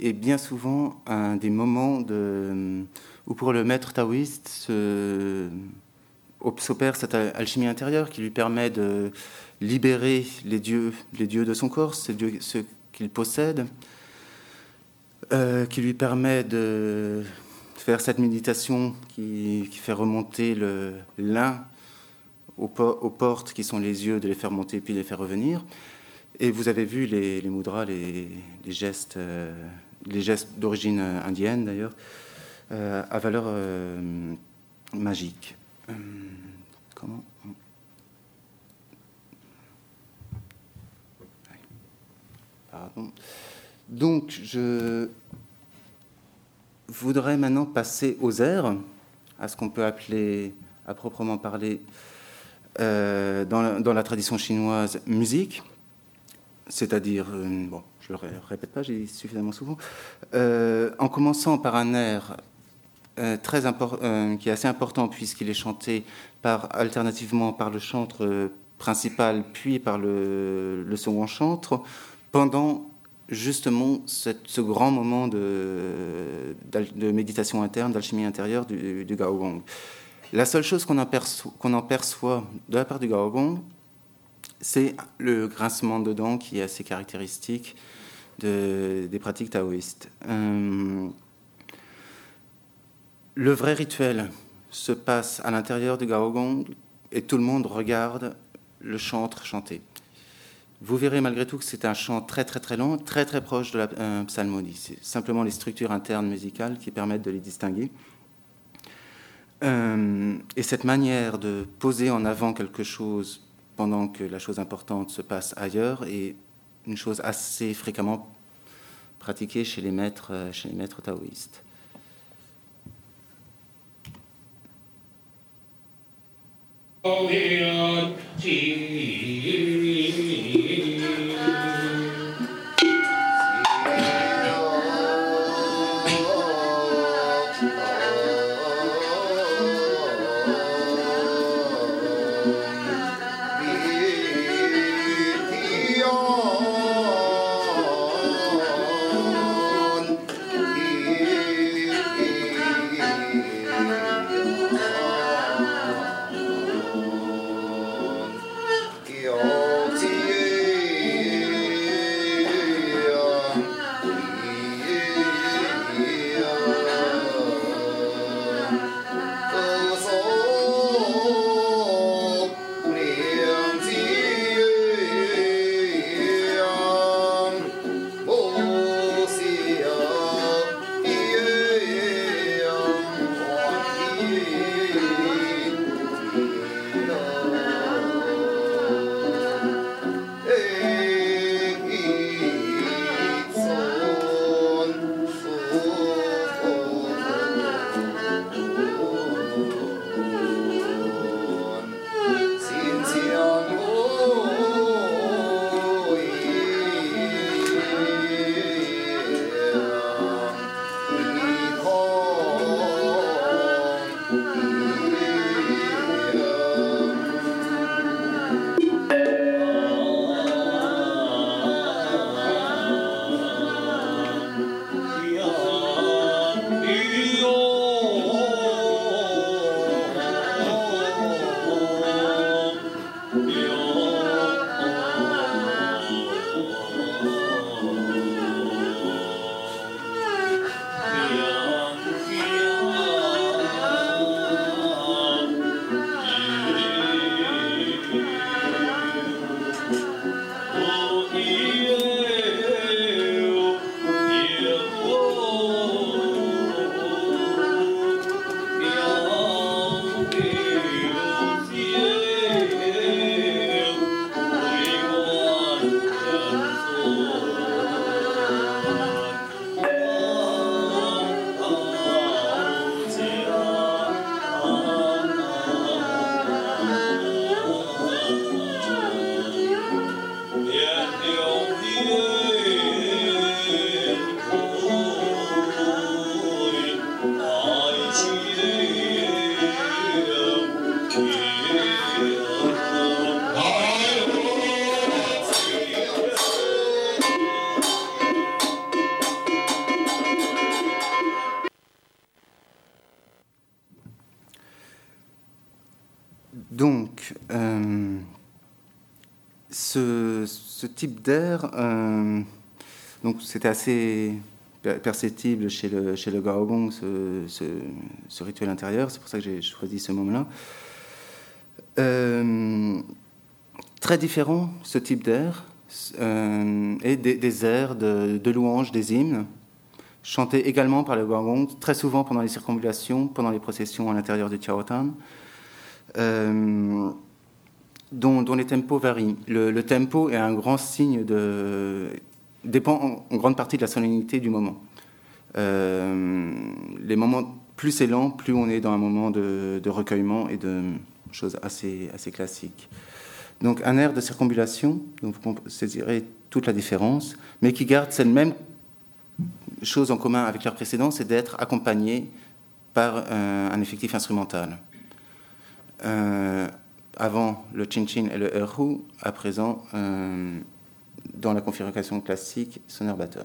est bien souvent un des moments où pour le maître taoïste s'opère cette alchimie intérieure qui lui permet de libérer les dieux, les dieux de son corps, ceux qu'il possède, euh, qui lui permet de faire cette méditation qui, fait remonter l'un aux, aux, portes qui sont les yeux, de les faire monter puis les faire revenir, Et vous avez vu les, les mudras, les, les gestes, euh, les gestes d'origine indienne d'ailleurs, euh, à valeur euh, magique. Euh, Pardon. Donc, je voudrais maintenant passer aux airs, à ce qu'on peut appeler, à proprement parler, euh, dans, la, dans, la, tradition chinoise, musique, c'est-à-dire, euh, bon, je ne le répète pas, j'ai dit suffisamment souvent, euh, en commençant par un air euh, très qui est assez important puisqu'il est chanté alternativement par le chantre principal puis par le, second chantre, pendant justement ce grand moment de, méditation interne, d'alchimie intérieure du, du Gaogong. La seule chose qu'on en, en, perçoit de la part du Gaogong, c'est le grincement de dents qui est assez caractéristique de, des pratiques taoïstes. Euh, le vrai rituel se passe à l'intérieur du Gaogong et tout le monde regarde le chantre chanter. Vous verrez malgré tout que c'est un chant très très très long, très très proche de la euh, psalmodie. C'est simplement les structures internes musicales qui permettent de les distinguer. Euh, et cette manière de poser en avant quelque chose pendant que la chose importante se passe ailleurs est une chose assez fréquemment pratiquée chez les maîtres, chez les maîtres taoïstes. D'air, euh, donc c'était assez perceptible chez le, chez le Gaogong, ce, ce, rituel intérieur, c'est pour ça que j'ai choisi ce moment-là. Euh, très différent, ce type d'air, euh, et des, airs de, de louanges, des hymnes, chantés également par les wagons, très souvent pendant les circulations, pendant les processions à l'intérieur du Tiaotan, euh, dont, les tempos varient. Le, tempo est un grand signe de. dépend en, grande partie de la solennité du moment. Euh, les moments plus c'est lent, plus on est dans un moment de, recueillement et de choses assez, assez classiques. Donc un air de circambulation, donc vous saisirez toute la différence, mais qui garde cette même chose en commun avec leur précédent, c'est d'être accompagné par un effectif instrumental. Euh, avant le chin-chin et le erhu, à présent, euh, dans la configuration classique, sonneur-batteur.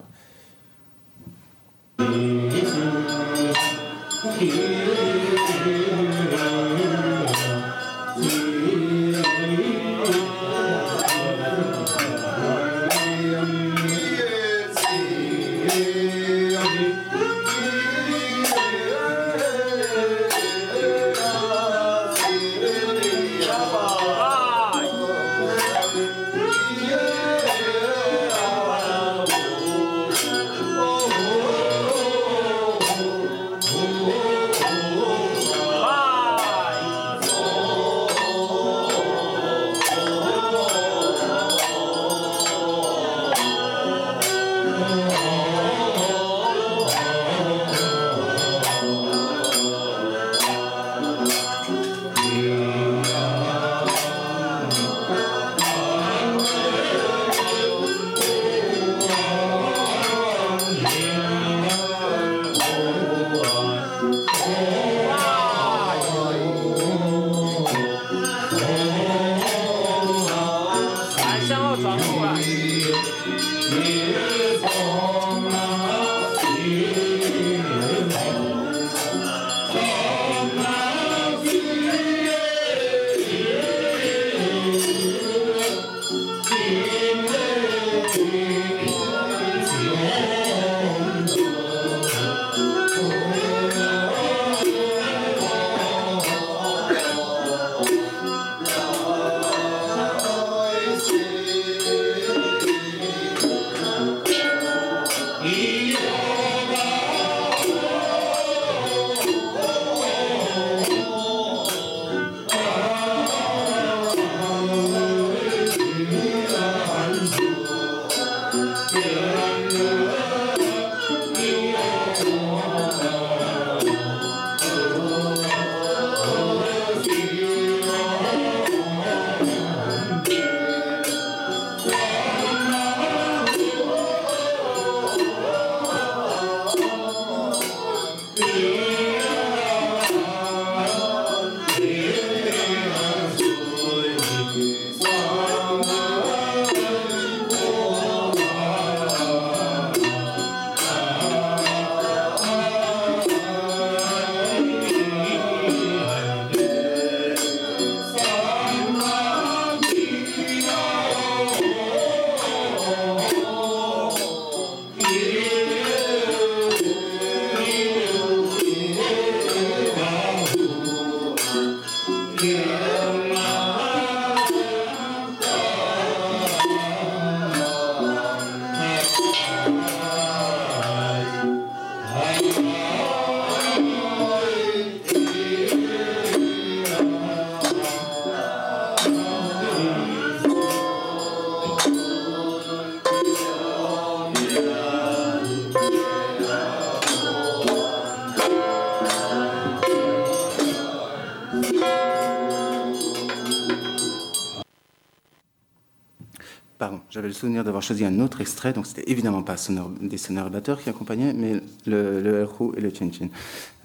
J'avais le souvenir d'avoir choisi un autre extrait, donc c'était évidemment pas des sonneurs batteurs qui accompagnaient, mais le, le et le chin chin.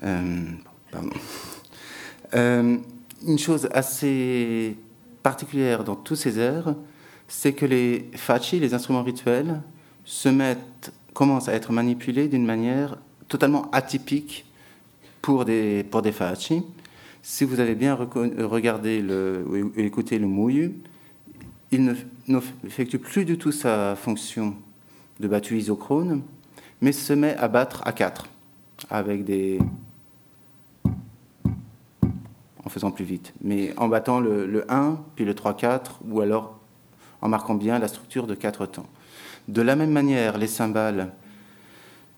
Euh. Euh, une chose assez particulière dans tous ces airs, c'est que les fachi, les instruments rituels, se mettent, commencent à être manipulés d'une manière totalement atypique pour des, pour des fachi. Si vous avez bien regardé le, ou écouté le mouille, il n'effectue plus du tout sa fonction de battu isochrone, mais se met à battre à 4 avec des. en faisant plus vite. Mais en battant le, 1, puis le 3-4, ou alors en marquant bien la structure de quatre temps. De la même manière, les cymbales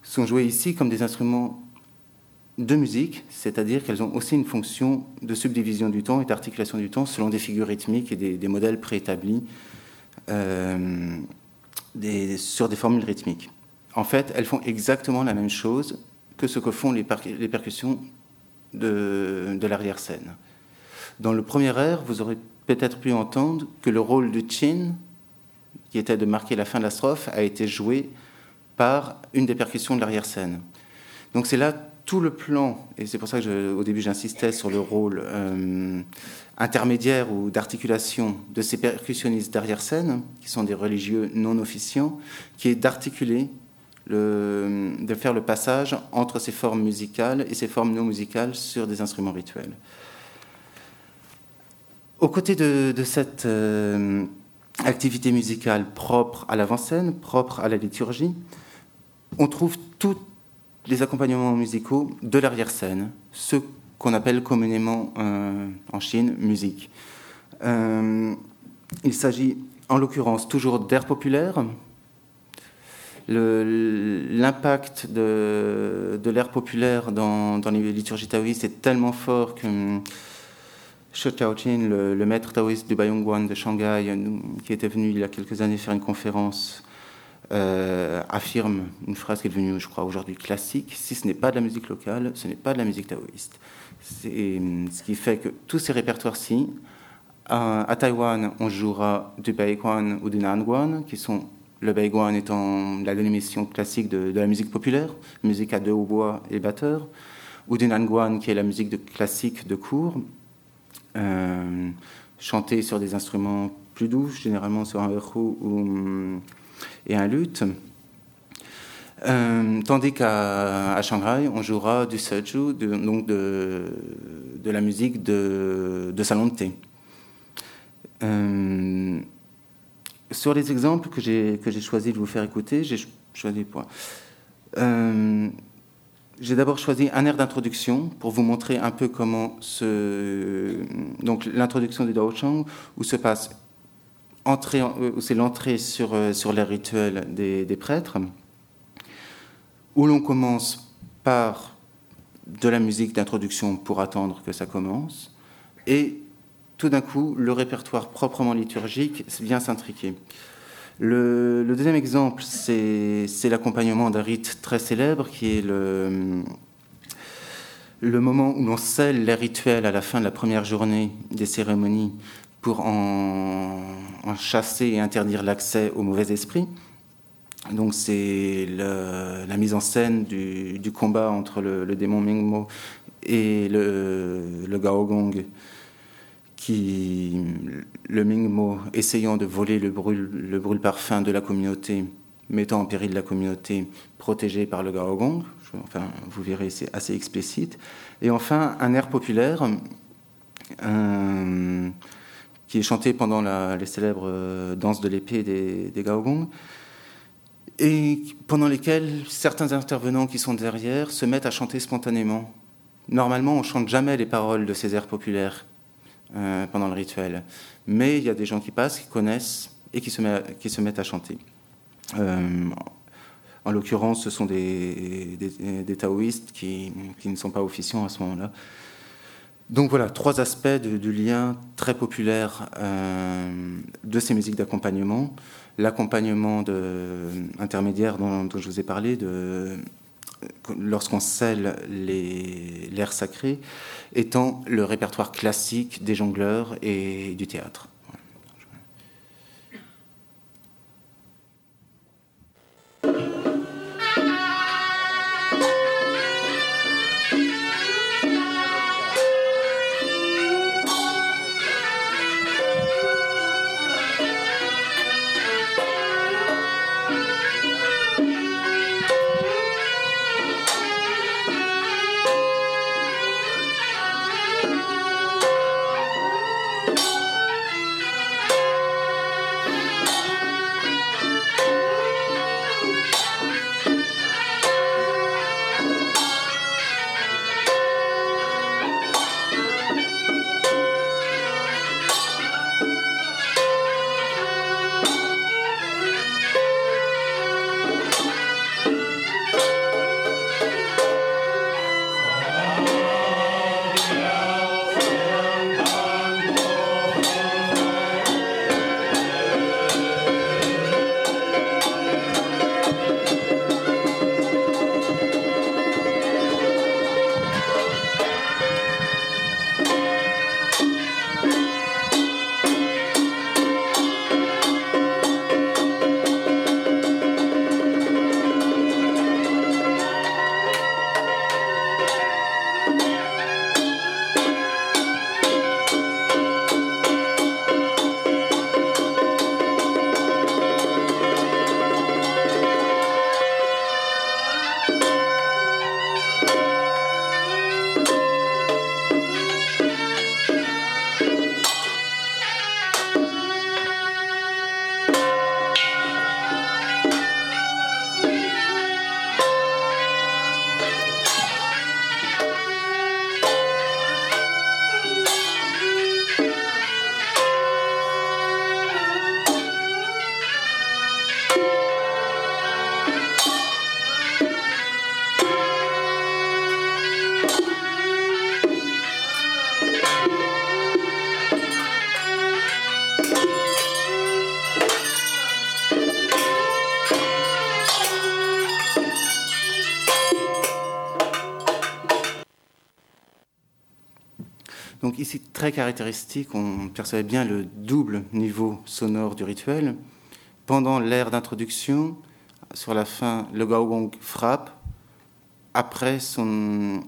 sont jouées ici comme des instruments de musique, c'est-à-dire qu'elles ont aussi une fonction de subdivision du temps et d'articulation du temps selon des figures rythmiques et des, modèles préétablis euh, sur des formules rythmiques. En fait, elles font exactement la même chose que ce que font les, percussions de, de l'arrière-scène. Dans le premier air, vous aurez peut-être pu entendre que le rôle de chin, qui était de marquer la fin de la strophe, a été joué par une des percussions de l'arrière-scène. Donc c'est là tout le plan, et c'est pour ça que au début j'insistais sur le rôle euh, intermédiaire ou d'articulation de ces percussionnistes d'arrière-scène, qui sont des religieux non officiants, qui est d'articuler, de faire le passage entre ces formes musicales et ces formes non musicales sur des instruments rituels. Aux côtés de, cette euh, activité musicale propre à l'avant-scène, propre à la liturgie, on trouve tous les accompagnements musicaux de l'arrière-scène, ceux qu'on appelle communément euh, en Chine musique. Euh, il s'agit en l'occurrence toujours d'air populaire. L'impact de, l'air populaire dans, les liturgies taoïstes est tellement fort que Xu Chaojin, le, le, maître taoïste du Bayongguan de Shanghai, qui était venu il y a quelques années faire une conférence, euh, affirme une phrase qui est devenue, je crois, aujourd'hui classique si ce n'est pas de la musique locale, ce n'est pas de la musique taoïste. C'est ce qui fait que tous ces répertoires-ci, à, Taïwan, on jouera du Baiguan ou du Nanguan, qui sont le Baiguan étant la dénomination classique de, la musique populaire, musique à deux hautbois et batteurs, ou du Nanguan, qui est la musique classique de cours, euh, chanter sur des instruments plus doux, généralement sur un erhu ou, et un luth. Euh, tandis qu'à Shanghai, on jouera du seju, donc de, de, la musique de, de salon de thé. Euh, sur les exemples que j'ai choisi de vous faire écouter, j'ai choisi pour. Euh, j'ai d'abord choisi un air d'introduction pour vous montrer un peu comment l'introduction du Dao Chang, où se passe où c'est l'entrée sur, euh, sur l'air rituel des, des prêtres, où l'on commence par de la musique d'introduction pour attendre que ça commence, et tout d'un coup, le répertoire proprement liturgique vient s'intriquer. Le, deuxième exemple, c'est l'accompagnement d'un rite très célèbre qui est le, le moment où l'on scelle les rituels à la fin de la première journée des cérémonies pour en, chasser et interdire l'accès aux mauvais esprits. Donc c'est la mise en scène du, combat entre le, démon Mingmo et le, le Gaogong qui, le Mingmo, essayant de voler le brûle, le brûle parfum de la communauté, mettant en péril la communauté protégée par le Gaogong. Enfin, vous verrez, c'est assez explicite. Et enfin, un air populaire qui est chanté pendant la, les célèbres euh, danses de l'épée des, des Gaogong et pendant lesquels certains intervenants qui sont derrière se mettent à chanter spontanément. Normalement, on chante jamais les paroles de ces airs populaires euh, pendant le rituel. Mais il y a des gens qui passent, qui connaissent et qui se, met, qui se mettent à chanter. Euh, en l'occurrence, ce sont des, des, taoïstes qui, qui, ne sont pas officiants à ce moment-là. Donc voilà, trois aspects du lien très populaire euh, de ces musiques d'accompagnement. L'accompagnement intermédiaire dont, dont, je vous ai parlé, de, lorsqu'on scelle l'air sacré, étant le répertoire classique des jongleurs et du théâtre. Très caractéristique, on percevait bien le double niveau sonore du rituel. Pendant l'ère d'introduction, sur la fin, le Gaogong frappe, après son,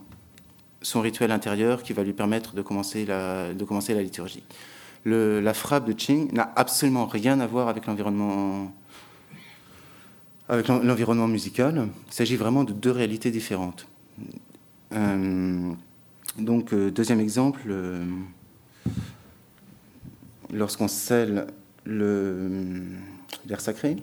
son rituel intérieur qui va lui permettre de commencer la, de commencer la liturgie. Le, la frappe de Qing n'a absolument rien à voir avec l'environnement avec l'environnement musical. Il s'agit vraiment de deux réalités différentes. Euh, donc, euh, deuxième exemple, euh, lorsqu'on scelle l'air sacré,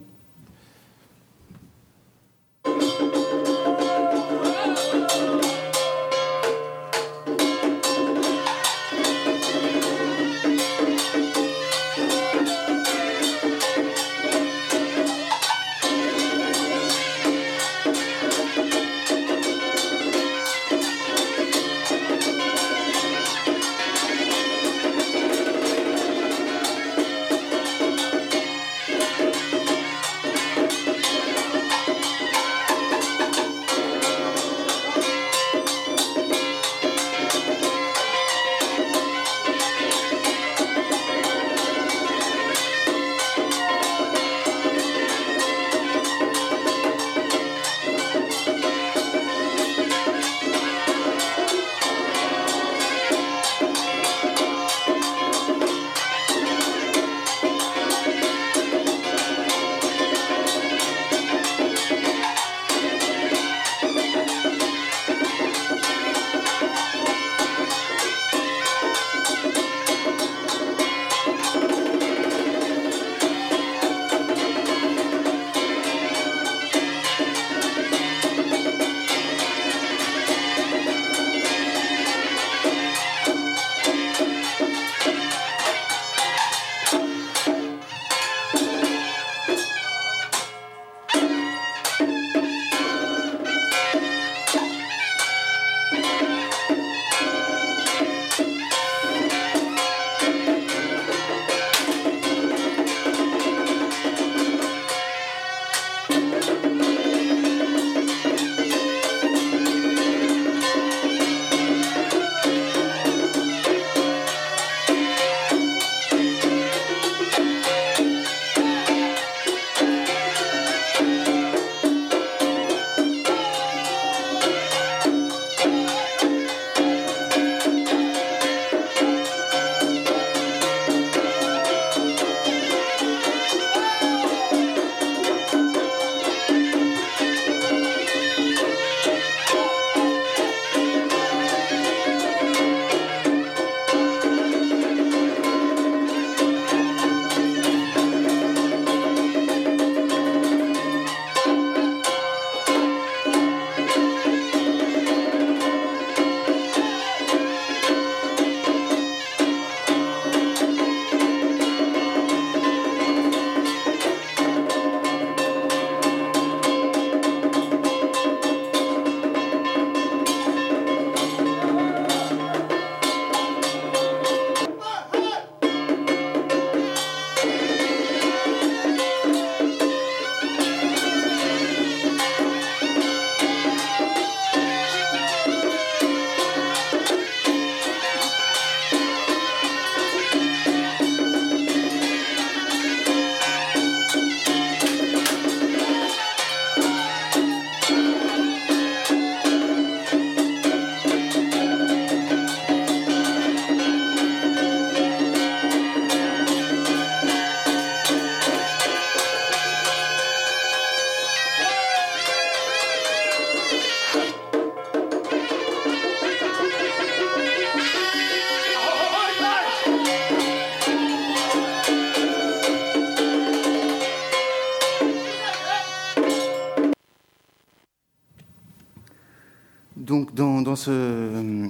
dans, ce,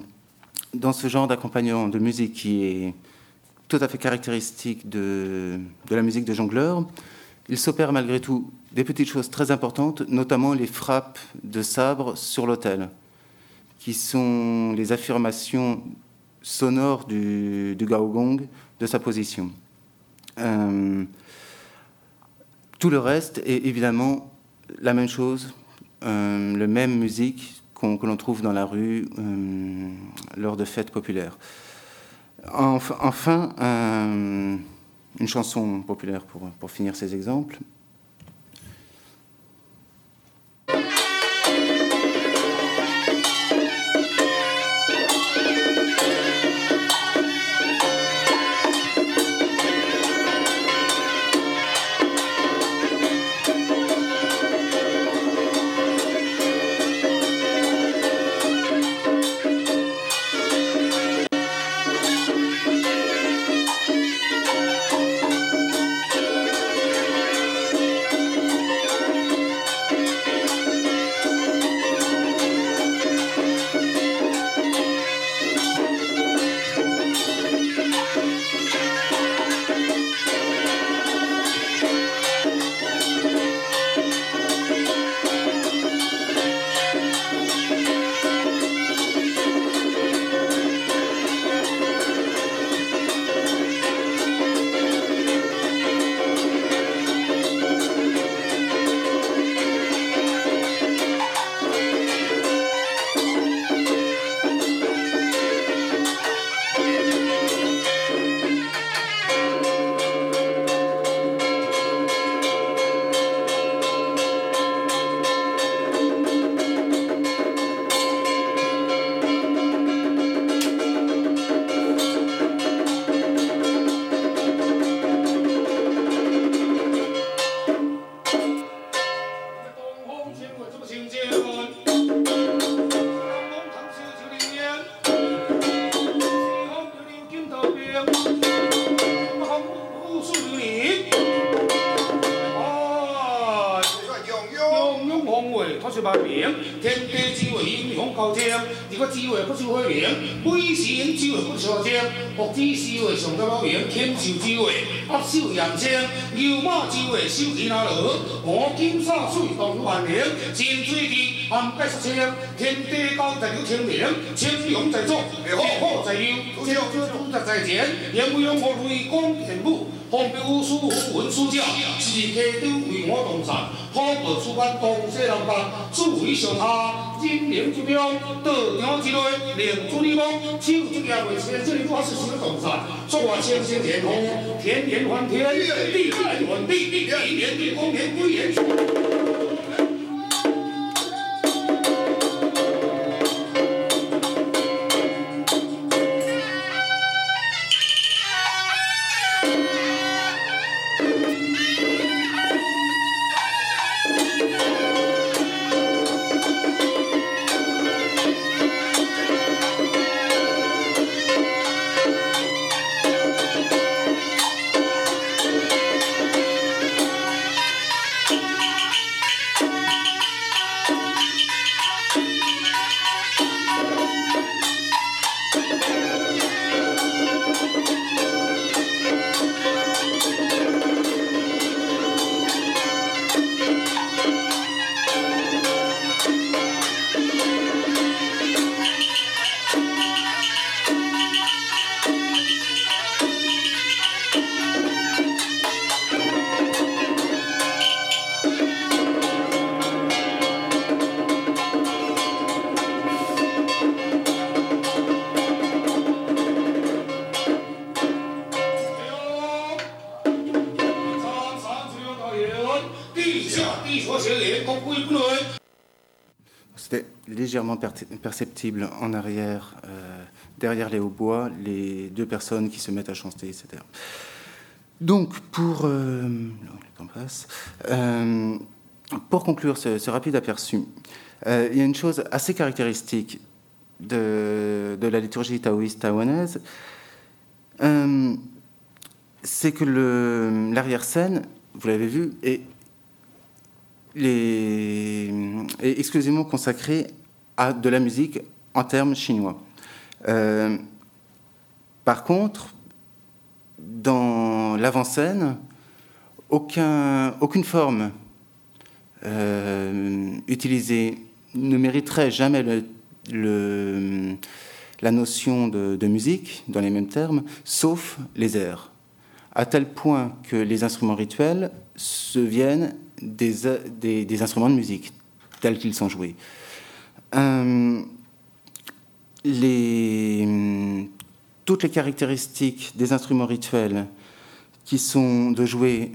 dans ce genre d'accompagnement de musique qui est tout à fait caractéristique de, la musique de jongleur, il s'opère malgré tout des petites choses très importantes, notamment les frappes de sabre sur l'autel, qui sont les affirmations sonores du, du gaogong, de sa position. Euh, tout le reste est évidemment la même chose, euh, le même musique que l'on trouve dans la rue euh, lors de fêtes populaires. Enfin, une chanson populaire pour finir ces exemples. 六九在前，严不勇无雷公天母，方彪武师傅文书教，是客长为我同产，好报出关东西南北，诸位上下，金陵之中，道场之内，令诸你翁，手足也未先，这里我是小动产，祝我千千年丰，天年欢天，地地还地，一年对公，年归严。En arrière, euh, derrière les hautbois, les deux personnes qui se mettent à chanter, etc. Donc, pour, euh, euh, pour conclure ce, rapide aperçu, il y a une chose assez caractéristique de, de la liturgie taoïste taïwanaise, c'est que l'arrière-scène, vous l'avez vu, est, est exclusivement consacrée de la musique en termes chinois. Euh, par contre, dans l'avant-scène, aucune forme euh, utilisée ne mériterait jamais la notion de, musique dans les mêmes termes, sauf les airs, à tel point que les instruments rituels se viennent des instruments de musique tels qu'ils sont joués. Euh, les, toutes les caractéristiques des instruments rituels qui sont de jouer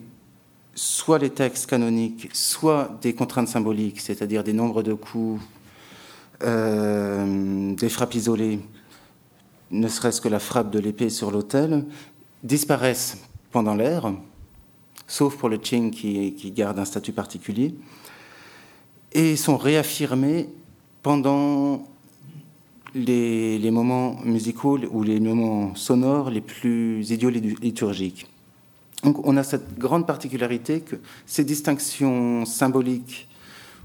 soit les textes canoniques, soit des contraintes symboliques, c'est-à-dire des nombres de coups, euh, des frappes isolées, ne serait-ce que la frappe de l'épée sur l'autel, disparaissent pendant l'ère, sauf pour le Qing qui, qui, garde un statut particulier, et sont réaffirmés pendant les, moments musicaux ou les moments sonores les plus liturgiques. Donc on a cette grande particularité que ces distinctions symboliques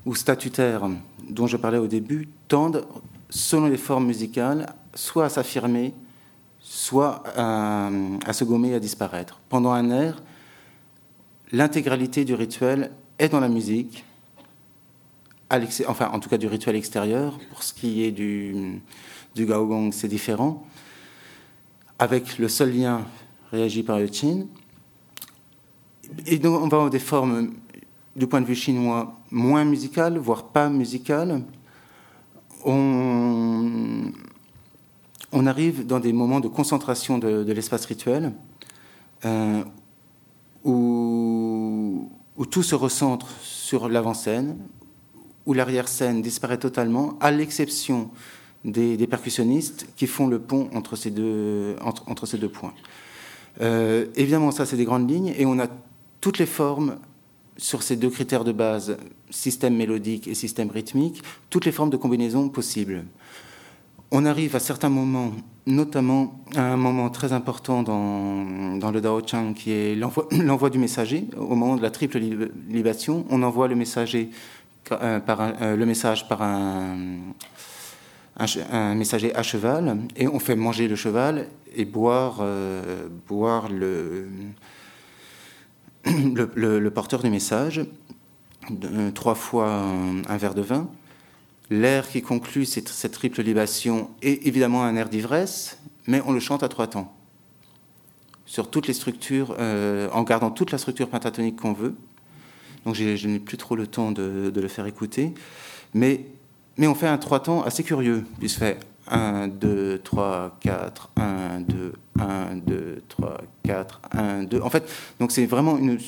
ou statutaires dont je parlais au début tendent, selon les formes musicales, soit à s'affirmer, soit à, à, se gommer à disparaître. Pendant un air, l'intégralité du rituel est dans la musique, enfin en tout cas du rituel extérieur. Pour ce qui est du, du gaogong, c'est différent. Avec le seul lien réagi par le Qin. Et donc on va avoir des formes, du point de vue chinois, moins musicales, voire pas musicales. On, on arrive dans des moments de concentration de, l'espace rituel euh, où, où, tout se recentre sur l'avant-scène, où l'arrière-scène disparaît totalement, à l'exception des, percussionnistes qui font le pont entre ces deux, points. Euh, évidemment, ça, c'est des grandes lignes, et on a toutes les formes sur ces deux critères de base, système mélodique et système rythmique, toutes les formes de combinaison possibles. On arrive à certains moments, notamment à un moment très important dans, le Dao Chang, qui est l'envoi du messager. Au moment de la triple libation, on envoie le, messager, un, euh, le message par un, messager à cheval, et on fait manger le cheval et boire, euh, boire le le, porteur du message, euh, trois fois un, verre de vin. L'air qui conclut cette, triple libation est évidemment un air d'ivresse, mais on le chante à trois temps, sur toutes les structures, euh, en gardant toute la structure pentatonique qu'on veut. Donc je n'ai plus trop le temps de, de, le faire écouter, mais, on fait un trois temps assez curieux, puisque fait 1, 2, 3, 4, 1, 2, 1, 2, 3, 4, 1, 2. En fait, donc c'est vraiment une.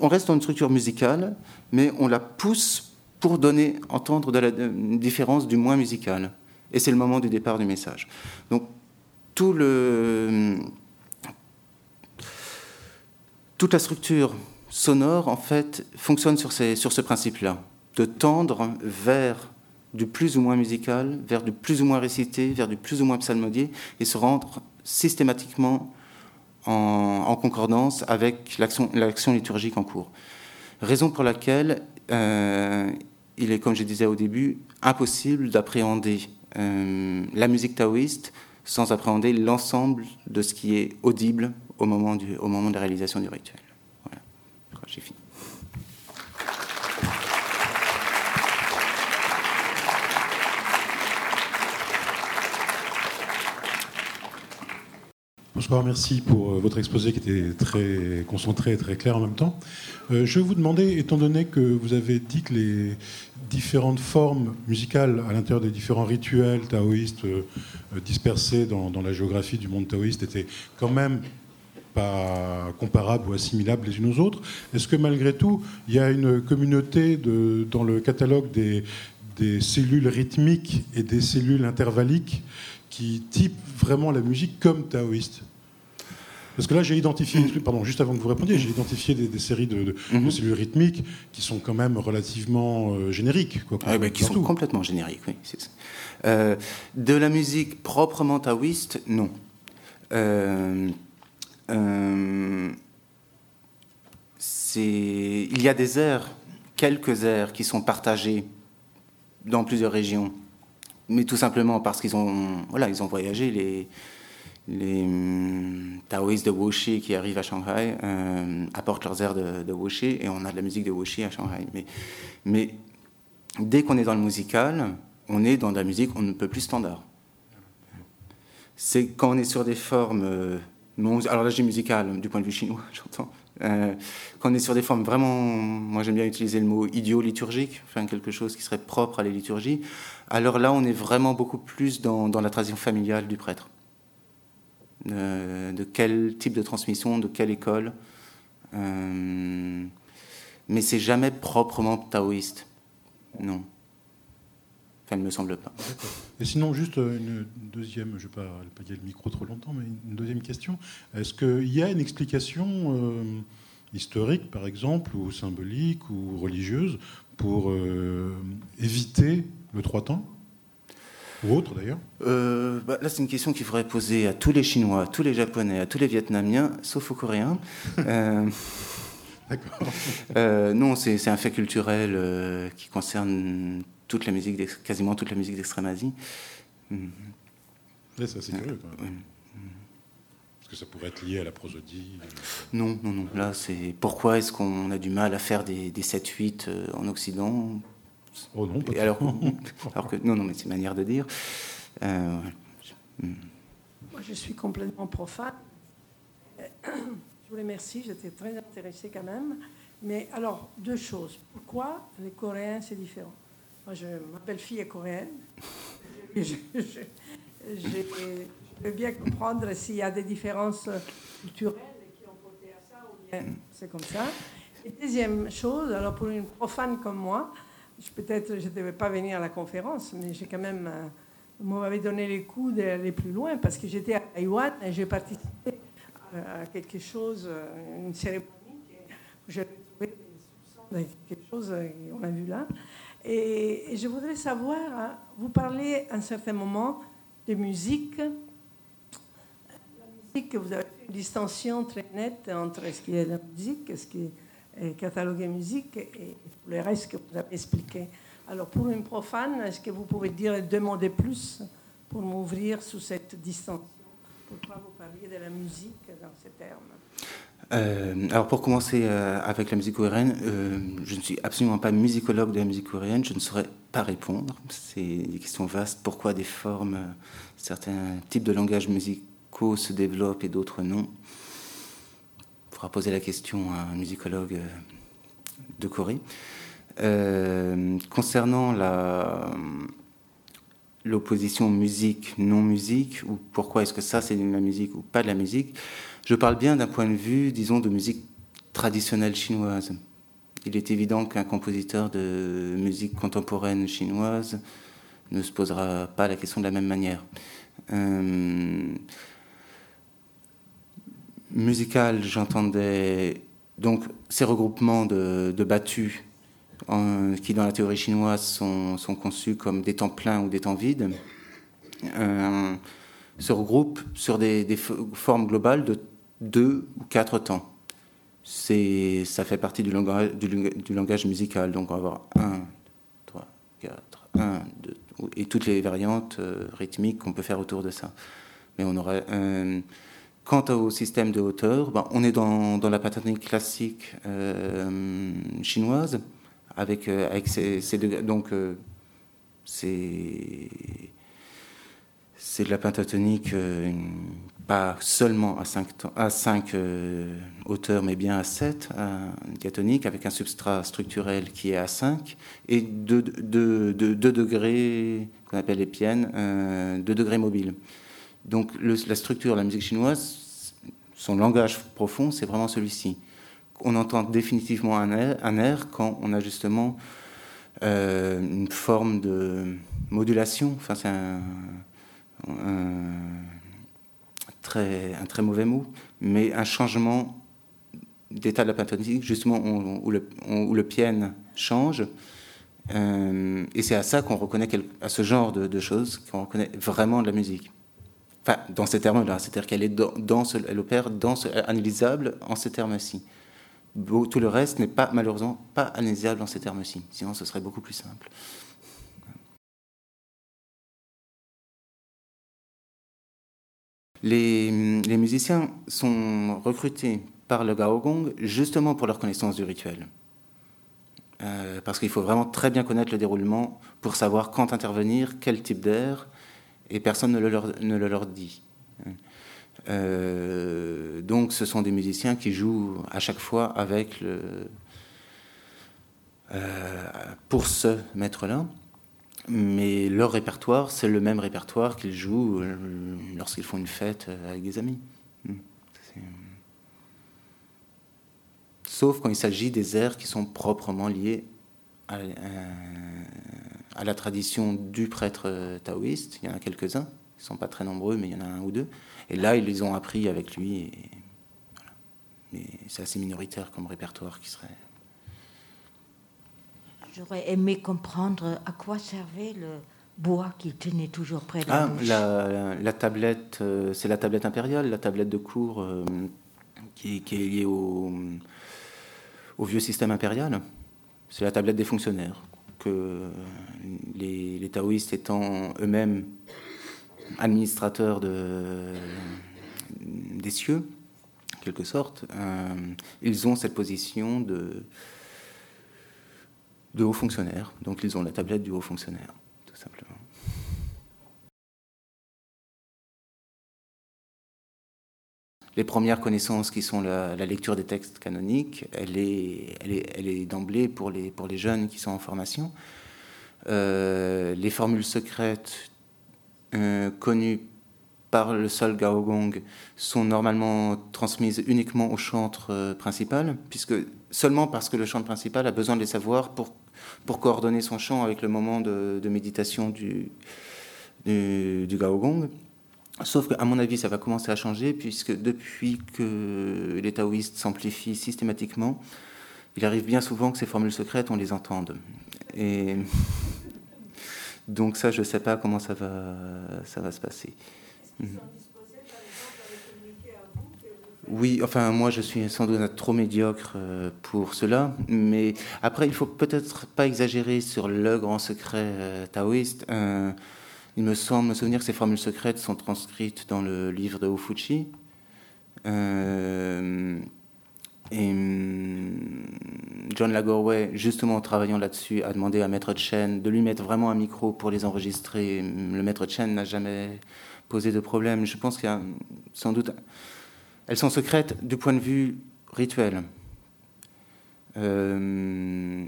On reste dans une structure musicale, mais on la pousse pour donner, entendre de la différence du moins musical. Et c'est le moment du départ du message. Donc, tout le. Toute la structure sonore, en fait, fonctionne sur, ce principe-là, de tendre vers du plus ou moins musical vers du plus ou moins récité, vers du plus ou moins psalmodié, et se rendre systématiquement en, concordance avec l'action liturgique en cours. Raison pour laquelle euh, il est, comme je disais au début, impossible d'appréhender euh, la musique taoïste sans appréhender l'ensemble de ce qui est audible au moment de la réalisation du rituel. J'ai fini. Bonsoir, merci pour euh, votre exposé qui était très concentré et très clair en même temps. Euh, je vais vous demander, étant donné que vous avez dit que les différentes formes musicales à l'intérieur des différents rituels taoïstes euh, dispersés dans, la géographie du monde taoïste étaient quand même pas comparables ou assimilables les unes aux autres, est-ce que malgré tout, il y a une communauté de, dans le catalogue des, des cellules rythmiques et des cellules intervalliques qui type vraiment la musique comme taoïste? Parce que là, j'ai identifié, pardon, juste avant que vous répondiez, j'ai identifié des, des, séries de, de, mm -hmm. de, cellules rythmiques qui sont quand même relativement euh, génériques. Quoi, ah, bah, qui sont complètement génériques, oui. Euh, de la musique proprement taoïste, non. Euh, il y a des airs, quelques airs qui sont partagés dans plusieurs régions mais tout simplement parce qu'ils ont, voilà, ont voyagé. Les, les um, taoïstes de Wuxi qui arrivent à Shanghai euh, apportent leurs airs de, de Wuxi et on a de la musique de Wuxi à Shanghai. Mais, mais dès qu'on est dans le musical, on est dans de la musique on ne peut plus standard. C'est quand on est sur des formes, euh, alors là j'ai musical du point de vue chinois, j'entends. Euh, quand on est sur des formes vraiment, moi j'aime bien utiliser le mot idiot-liturgique, enfin quelque chose qui serait propre à la liturgie, alors là on est vraiment beaucoup plus dans, la tradition familiale du prêtre. de, quel type de transmission, de quelle école. Euh, mais c'est jamais proprement taoïste. Non. Il ne me semble pas. Et sinon, juste une deuxième, je ne vais pas, pas dire le micro trop longtemps, mais une deuxième question. Est-ce qu'il y a une explication euh, historique, par exemple, ou symbolique, ou religieuse, pour euh, éviter le trois temps ou autre d'ailleurs? Euh, bah, Là, c'est une question qu'il faudrait poser à tous les Chinois, à tous les Japonais, à tous les Vietnamiens, sauf aux Coréens. euh, D'accord. Euh, non, c'est un fait culturel euh, qui concerne toute la musique, quasiment toute la musique d'Extrême-Asie. Mm. ça, c'est curieux. Quand même. Est-ce que ça pourrait être lié à la prosodie Non, non, non. Là, c'est pourquoi est-ce qu'on a du mal à faire des, des 7-8 en Occident? Oh non, pas alors, alors, que non, non, mais c'est une manière de dire. Euh, Moi, je suis complètement profane. Je vous remercie, j'étais très intéressée quand même. Mais alors, deux choses. Pourquoi les Coréens, c'est différent? Je, ma belle-fille est coréenne. Je, je, veux bien comprendre s'il y a des différences culturelles qui ont porté à ça, ou bien c'est comme ça. Et deuxième chose, alors pour une profane comme moi, peut-être je ne devais pas venir à la conférence, mais j'ai quand même. Euh, vous m'avez donné les coups d'aller plus loin parce que j'étais à Taïwan et j'ai participé à quelque chose, euh, une cérémonie où j'ai trouvé quelque chose qu'on euh, a vu là. Et, je voudrais savoir, hein, vous parlez à un certain moment de musique. La musique, vous avez une distinction très nette entre ce qui est la musique, ce qui est cataloguer musique et le reste que vous avez expliqué. Alors pour une profane, est-ce que vous pouvez dire demander plus pour m'ouvrir sous cette distance Pourquoi vous parliez de la musique dans ces termes? Euh, alors pour commencer euh, avec la musique coréenne, euh, je ne suis absolument pas musicologue de la musique coréenne, je ne saurais pas répondre. C'est des questions vastes. Pourquoi des formes, certains types de langages musicaux se développent et d'autres non? Poser la question à un musicologue de Corée. Concernant l'opposition musique-non-musique, ou pourquoi est-ce que ça c'est de la musique ou pas de la musique, je parle bien d'un point de vue, disons, de musique traditionnelle chinoise. Il est évident qu'un compositeur de musique contemporaine chinoise ne se posera pas la question de la même manière. Euh, musical, j'entendais donc ces regroupements de, battus qui, dans la théorie chinoise, sont, conçus comme des temps pleins ou des temps vides, euh, se regroupent sur des, formes globales de deux ou quatre temps. C'est, ça fait partie du langage, du, langage musical. Donc on va avoir un, trois, quatre, un, deux, et toutes les variantes euh, rythmiques qu'on peut faire autour de ça. Mais on aurait un Quant au système de hauteur, ben, on est dans, la pentatonique classique euh, chinoise, avec, euh, avec ces, donc euh, c'est c'est de la pentatonique pas seulement à 5 à cinq, hauteurs, mais bien à 7 diatonique, avec un substrat structurel qui est à 5 et 2 degrés qu'on appelle les piennes, 2 degrés mobiles. Donc la structure de la musique chinoise, son langage profond, c'est vraiment celui-ci. On entend définitivement un air, quand on a justement euh, une forme de modulation. Enfin, c'est un, très, un très mauvais mot, mais un changement d'état de la pentatonique, justement où, le, pienne change. Euh, et c'est à ça qu'on reconnaît, à ce genre de, choses, qu'on reconnaît vraiment de la musique. Enfin, dans ces termes-là, c'est-à-dire qu'elle est dans, elle opère dans ce, analysable en ces termes-ci. Tout le reste n'est pas malheureusement pas analysable en ces termes-ci. Sinon, ce serait beaucoup plus simple. Les, musiciens sont recrutés par le Gaogong justement pour leur connaissance du rituel. Euh, parce qu'il faut vraiment très bien connaître le déroulement pour savoir quand intervenir, quel type d'air, et personne ne le leur, ne le leur dit. Euh, donc ce sont des musiciens qui jouent à chaque fois avec le, euh, pour ce maître-là. Mais leur répertoire, c'est le même répertoire qu'ils jouent euh, lorsqu'ils font une fête avec des amis. Hmm. Sauf quand il s'agit des airs qui sont proprement liés à, à la tradition du prêtre taoïste. Il y en a quelques-uns, ils ne sont pas très nombreux, mais il y en a un ou deux. Et là, ils les ont appris avec lui. Mais c'est assez minoritaire comme répertoire qui serait. J'aurais aimé comprendre à quoi servait le bois qu'il tenait toujours près de la ah, bouche. La, la tablette, euh, c'est la tablette impériale, la tablette de cours euh, qui, qui, est liée au, au, vieux système impérial. C'est la tablette des fonctionnaires. Que les, les taoïstes étant eux-mêmes administrateurs de, des cieux, en quelque sorte, euh, ils ont cette position de, de haut fonctionnaire. Donc ils ont la tablette du haut fonctionnaire, tout simplement. Les premières connaissances qui sont la, la lecture des textes canoniques, elle est, elle est, elle est d'emblée pour les, pour les jeunes qui sont en formation. Euh, les formules secrètes euh, connues par le seul Gaogong sont normalement transmises uniquement au chantre euh, principal, puisque seulement parce que le chantre principal a besoin de les savoir pour, pour coordonner son chant avec le moment de, méditation du, du, du Gaogong. Sauf qu'à mon avis, ça va commencer à changer, puisque depuis que les taoïstes s'amplifient systématiquement, il arrive bien souvent que ces formules secrètes, on les entende. Et donc ça, je ne sais pas comment ça va, ça va se passer. Oui, enfin moi je suis sans doute trop médiocre euh, pour cela, mais après il faut peut-être pas exagérer sur le grand secret euh, taoïste. Il me semble me souvenir que ces formules secrètes sont transcrites dans le livre de Ofuchi. Euh, et hum, John Lagorway, justement en travaillant là-dessus, a demandé à Maître Chen de lui mettre vraiment un micro pour les enregistrer. Le Maître Chen n'a jamais posé de problème. Je pense qu'il y a sans doute. Elles sont secrètes du point de vue rituel. Euh,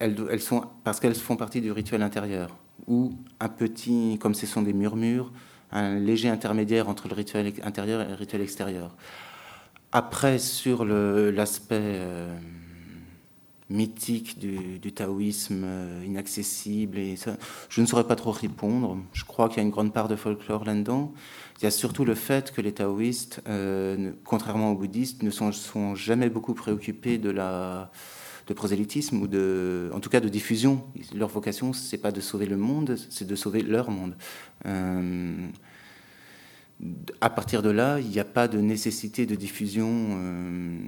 elles, elles, sont parce qu'elles font partie du rituel intérieur, ou un petit, comme ce sont des murmures, un léger intermédiaire entre le rituel intérieur et le rituel extérieur. Après, sur l'aspect euh, mythique du, taoïsme euh, inaccessible, je ne saurais pas trop répondre. Je crois qu'il y a une grande part de folklore là-dedans. Il y a surtout le fait que les taoïstes, euh, contrairement aux bouddhistes, ne sont, jamais beaucoup préoccupés de la de prosélytisme ou de, en tout cas de diffusion. Leur vocation, c'est pas de sauver le monde, c'est de sauver leur monde. Euh, à partir de là, il n'y a pas de nécessité de diffusion euh,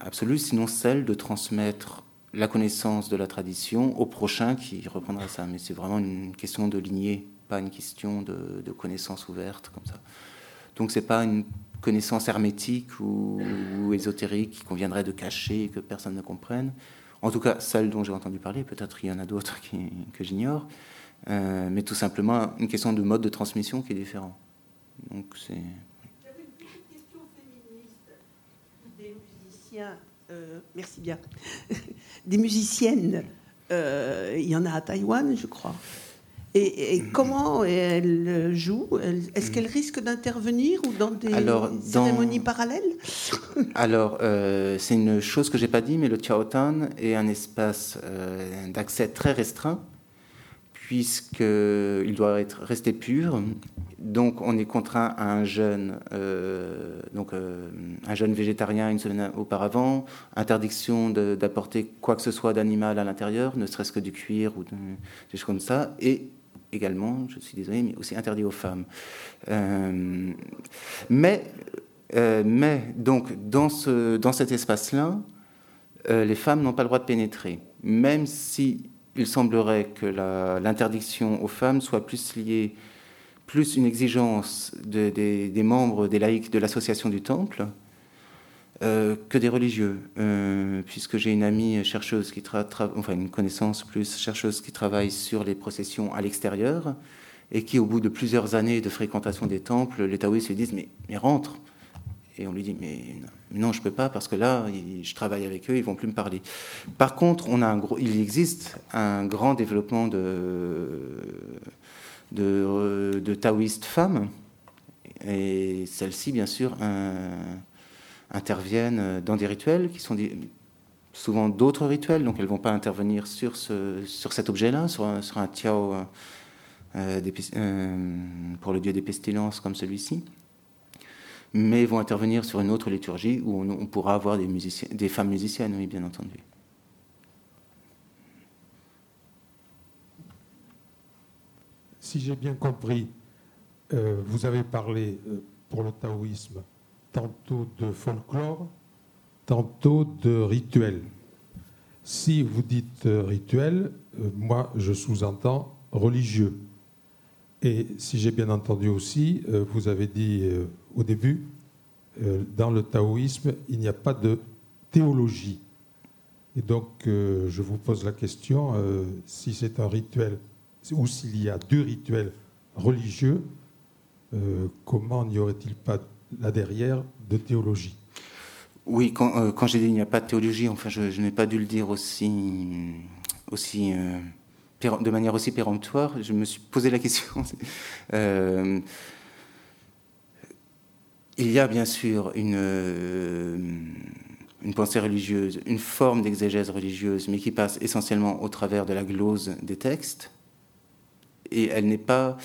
absolue, sinon celle de transmettre la connaissance de la tradition au prochain qui reprendra ça. Mais c'est vraiment une question de lignée, pas une question de, connaissance ouverte comme ça. Donc c'est pas une connaissance hermétique ou, ou ésotérique qu'on viendrait de cacher et que personne ne comprenne. En tout cas, celle dont j'ai entendu parler, peut-être il y en a d'autres que j'ignore, euh, mais tout simplement une question de mode de transmission qui est différent. Donc c'est. Des musiciens. Euh, merci bien. des musiciennes. Euh, il y en a à Taïwan, je crois. Et, et, comment elle joue? Est-ce qu'elle risque d'intervenir ou dans des alors, cérémonies dans... parallèles? Alors, euh, c'est une chose que j'ai pas dit, mais le Tiaotan est un espace euh, d'accès très restreint, puisqu'il doit être resté pur. Donc, on est contraint à un jeûne, euh, donc un jeûne végétarien une semaine auparavant, interdiction d'apporter quoi que ce soit d'animal à l'intérieur, ne serait-ce que du cuir ou de, des choses comme ça, et également, je suis désolé, mais aussi interdit aux femmes. Euh, mais, euh, mais donc, dans, ce, dans cet espace-là, euh, les femmes n'ont pas le droit de pénétrer, même si il semblerait que l'interdiction aux femmes soit plus liée, plus une exigence de, de, des membres des laïcs de l'association du temple, euh, que des religieux, euh, puisque j'ai une amie chercheuse qui travaille, enfin une connaissance plus chercheuse qui travaille sur les processions à l'extérieur et qui, au bout de plusieurs années de fréquentation des temples, les taoïstes lui disent mais, rentre. Et on lui dit mais non, je peux pas parce que là, je travaille avec eux, ils vont plus me parler. Par contre, on a un gros, il existe un grand développement de de, de taoïstes femmes, et celles-ci, bien sûr, interviennent dans des rituels qui sont souvent d'autres rituels, donc elles ne vont pas intervenir sur, ce, sur cet objet-là, sur, sur, un tiao euh, euh, pour le dieu des pestilences comme celui-ci mais vont intervenir sur une autre liturgie où on, pourra avoir des, des femmes musiciennes, oui, bien entendu. Si j'ai bien compris, euh, vous avez parlé euh, pour le taoïsme tantôt de folklore, tantôt de rituel. Si vous dites euh, rituel, moi je sous-entends religieux. Et si j'ai bien entendu aussi, vous avez dit au début, euh, dans le taoïsme, il n'y a pas de théologie. Et donc, euh, je vous pose la question, euh, si c'est un rituel, ou s'il y a deux rituels religieux, comment n'y aurait-il pas là derrière de théologie Oui, quand, j'ai dit il n'y a pas de théologie, enfin, je, n'ai pas dû le dire aussi, aussi de manière aussi péremptoire. Je me suis posé la question. Il y a bien sûr une, euh, une pensée religieuse, une forme d'exégèse religieuse, mais qui passe essentiellement au travers de la glose des textes. Et elle n'est pas,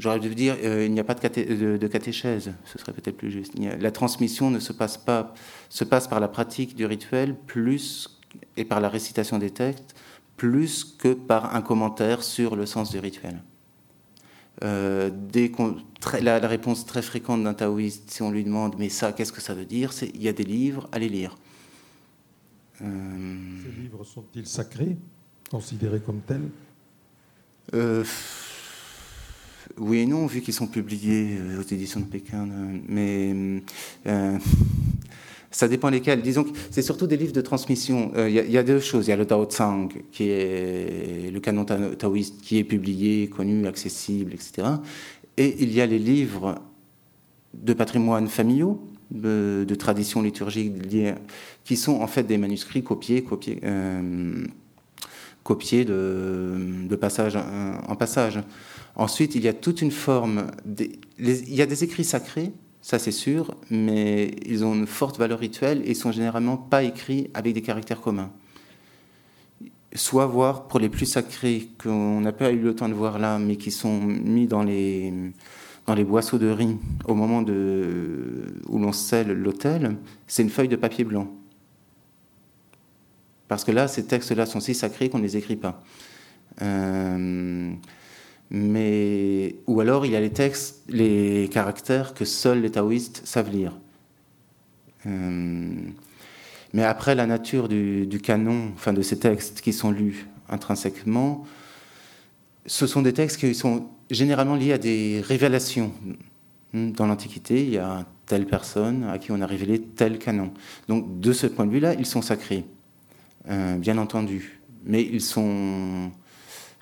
j'aurais dû dire, euh, il n'y a pas de, de, catéchèse, ce serait peut-être plus juste. la transmission ne se passe pas, se passe par la pratique du rituel plus et par la récitation des textes, plus que par un commentaire sur le sens du rituel. Euh, la, réponse très fréquente d'un taoïste, si on lui demande mais ça, qu'est-ce que ça veut dire C'est il y a des livres, allez lire. Euh, Ces livres sont-ils sacrés, considérés comme tels? euh, Oui et non, vu qu'ils sont publiés aux éditions de Pékin. Mais ça dépend lesquels. Disons que c'est surtout des livres de transmission. Euh, il y, a deux choses. Il y a le Tao Tsang, qui est le canon taoïste, qui est publié, connu, accessible, etc. Et il y a les livres de patrimoine familiaux, de, de traditions liturgiques qui sont en fait des manuscrits copiés, copiés, euh, copiés de, de, passage en passage. Ensuite, il y a toute une forme. il y a des écrits sacrés ça c'est sûr, mais ils ont une forte valeur rituelle et sont généralement pas écrits avec des caractères communs. Soit voir pour les plus sacrés qu'on n'a pas eu le temps de voir là, mais qui sont mis dans les, dans les boisseaux de riz au moment de, où l'on scelle l'autel, c'est une feuille de papier blanc. Parce que là, ces textes-là sont si sacrés qu'on ne les écrit pas. Euh, mais ou alors il y a les textes, les caractères que seuls les taoïstes savent lire. Euh, mais après, la nature du, canon, enfin de ces textes qui sont lus intrinsèquement, ce sont des textes qui sont généralement liés à des révélations. Dans l'Antiquité, il y a telle personne à qui on a révélé tel canon. Donc, de ce point de vue-là, ils sont sacrés, euh, bien entendu. Mais ils sont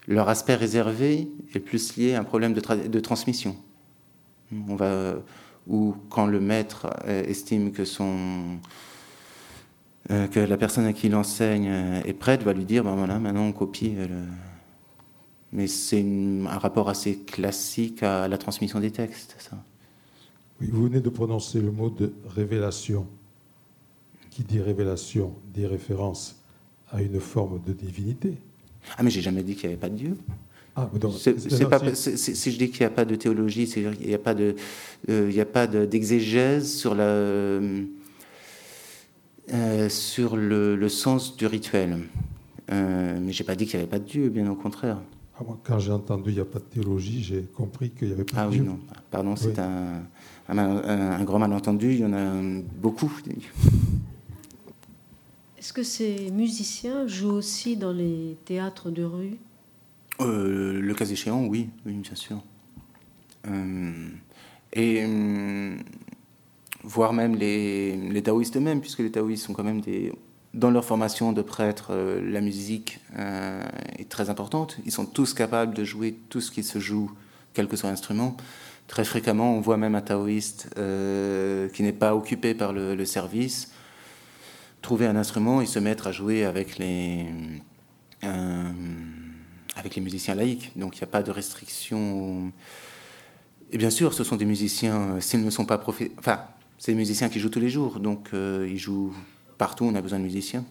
leur aspect réservé est plus lié à un problème de, transmission. On va, ou quand le maître euh, estime que, son, euh, que la personne à qui il enseigne est prête, va lui dire ben voilà, maintenant on copie. Mais c'est un rapport assez classique à la transmission des textes, vous venez de prononcer le mot de révélation. Qui dit révélation dit référence à une forme de divinité. Ah, mais j'ai jamais dit qu'il n'y avait pas de Dieu. Ah, si je dis qu'il n'y a pas de théologie, c'est qu'il n'y a pas de, euh, il a pas d'exégèse sur la, euh, sur le, sens du rituel. Euh, mais j'ai pas dit qu'il n'y avait pas de Dieu, bien au contraire. Ah, quand j'ai entendu il n'y a pas de théologie, j'ai compris qu'il n'y avait pas de Dieu. Ah oui, non. Pardon, c'est un, un, un, grand malentendu. Il y en a beaucoup. Est-ce que ces musiciens jouent aussi dans les théâtres de rue? Euh, Le cas échéant, oui, oui bien sûr. Euh, et euh, voire même les, les taoïstes eux-mêmes, puisque les taoïstes sont quand même des... Dans leur formation de prêtre, la musique est très importante. Ils sont tous capables de jouer tout ce qui se joue, quel que soit l'instrument. Très fréquemment, on voit même un taoïste euh, qui n'est pas occupé par le, service trouver un instrument et se mettre à jouer avec les, euh, musiciens laïcs. Donc il n'y a pas de restriction. Et bien sûr, ce sont des musiciens, s'ils ne sont pas. Enfin, c'est des musiciens qui jouent tous les jours, donc euh, ils jouent partout, on a besoin de musiciens.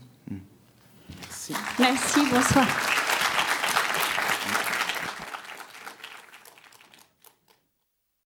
Merci. Merci, bonsoir.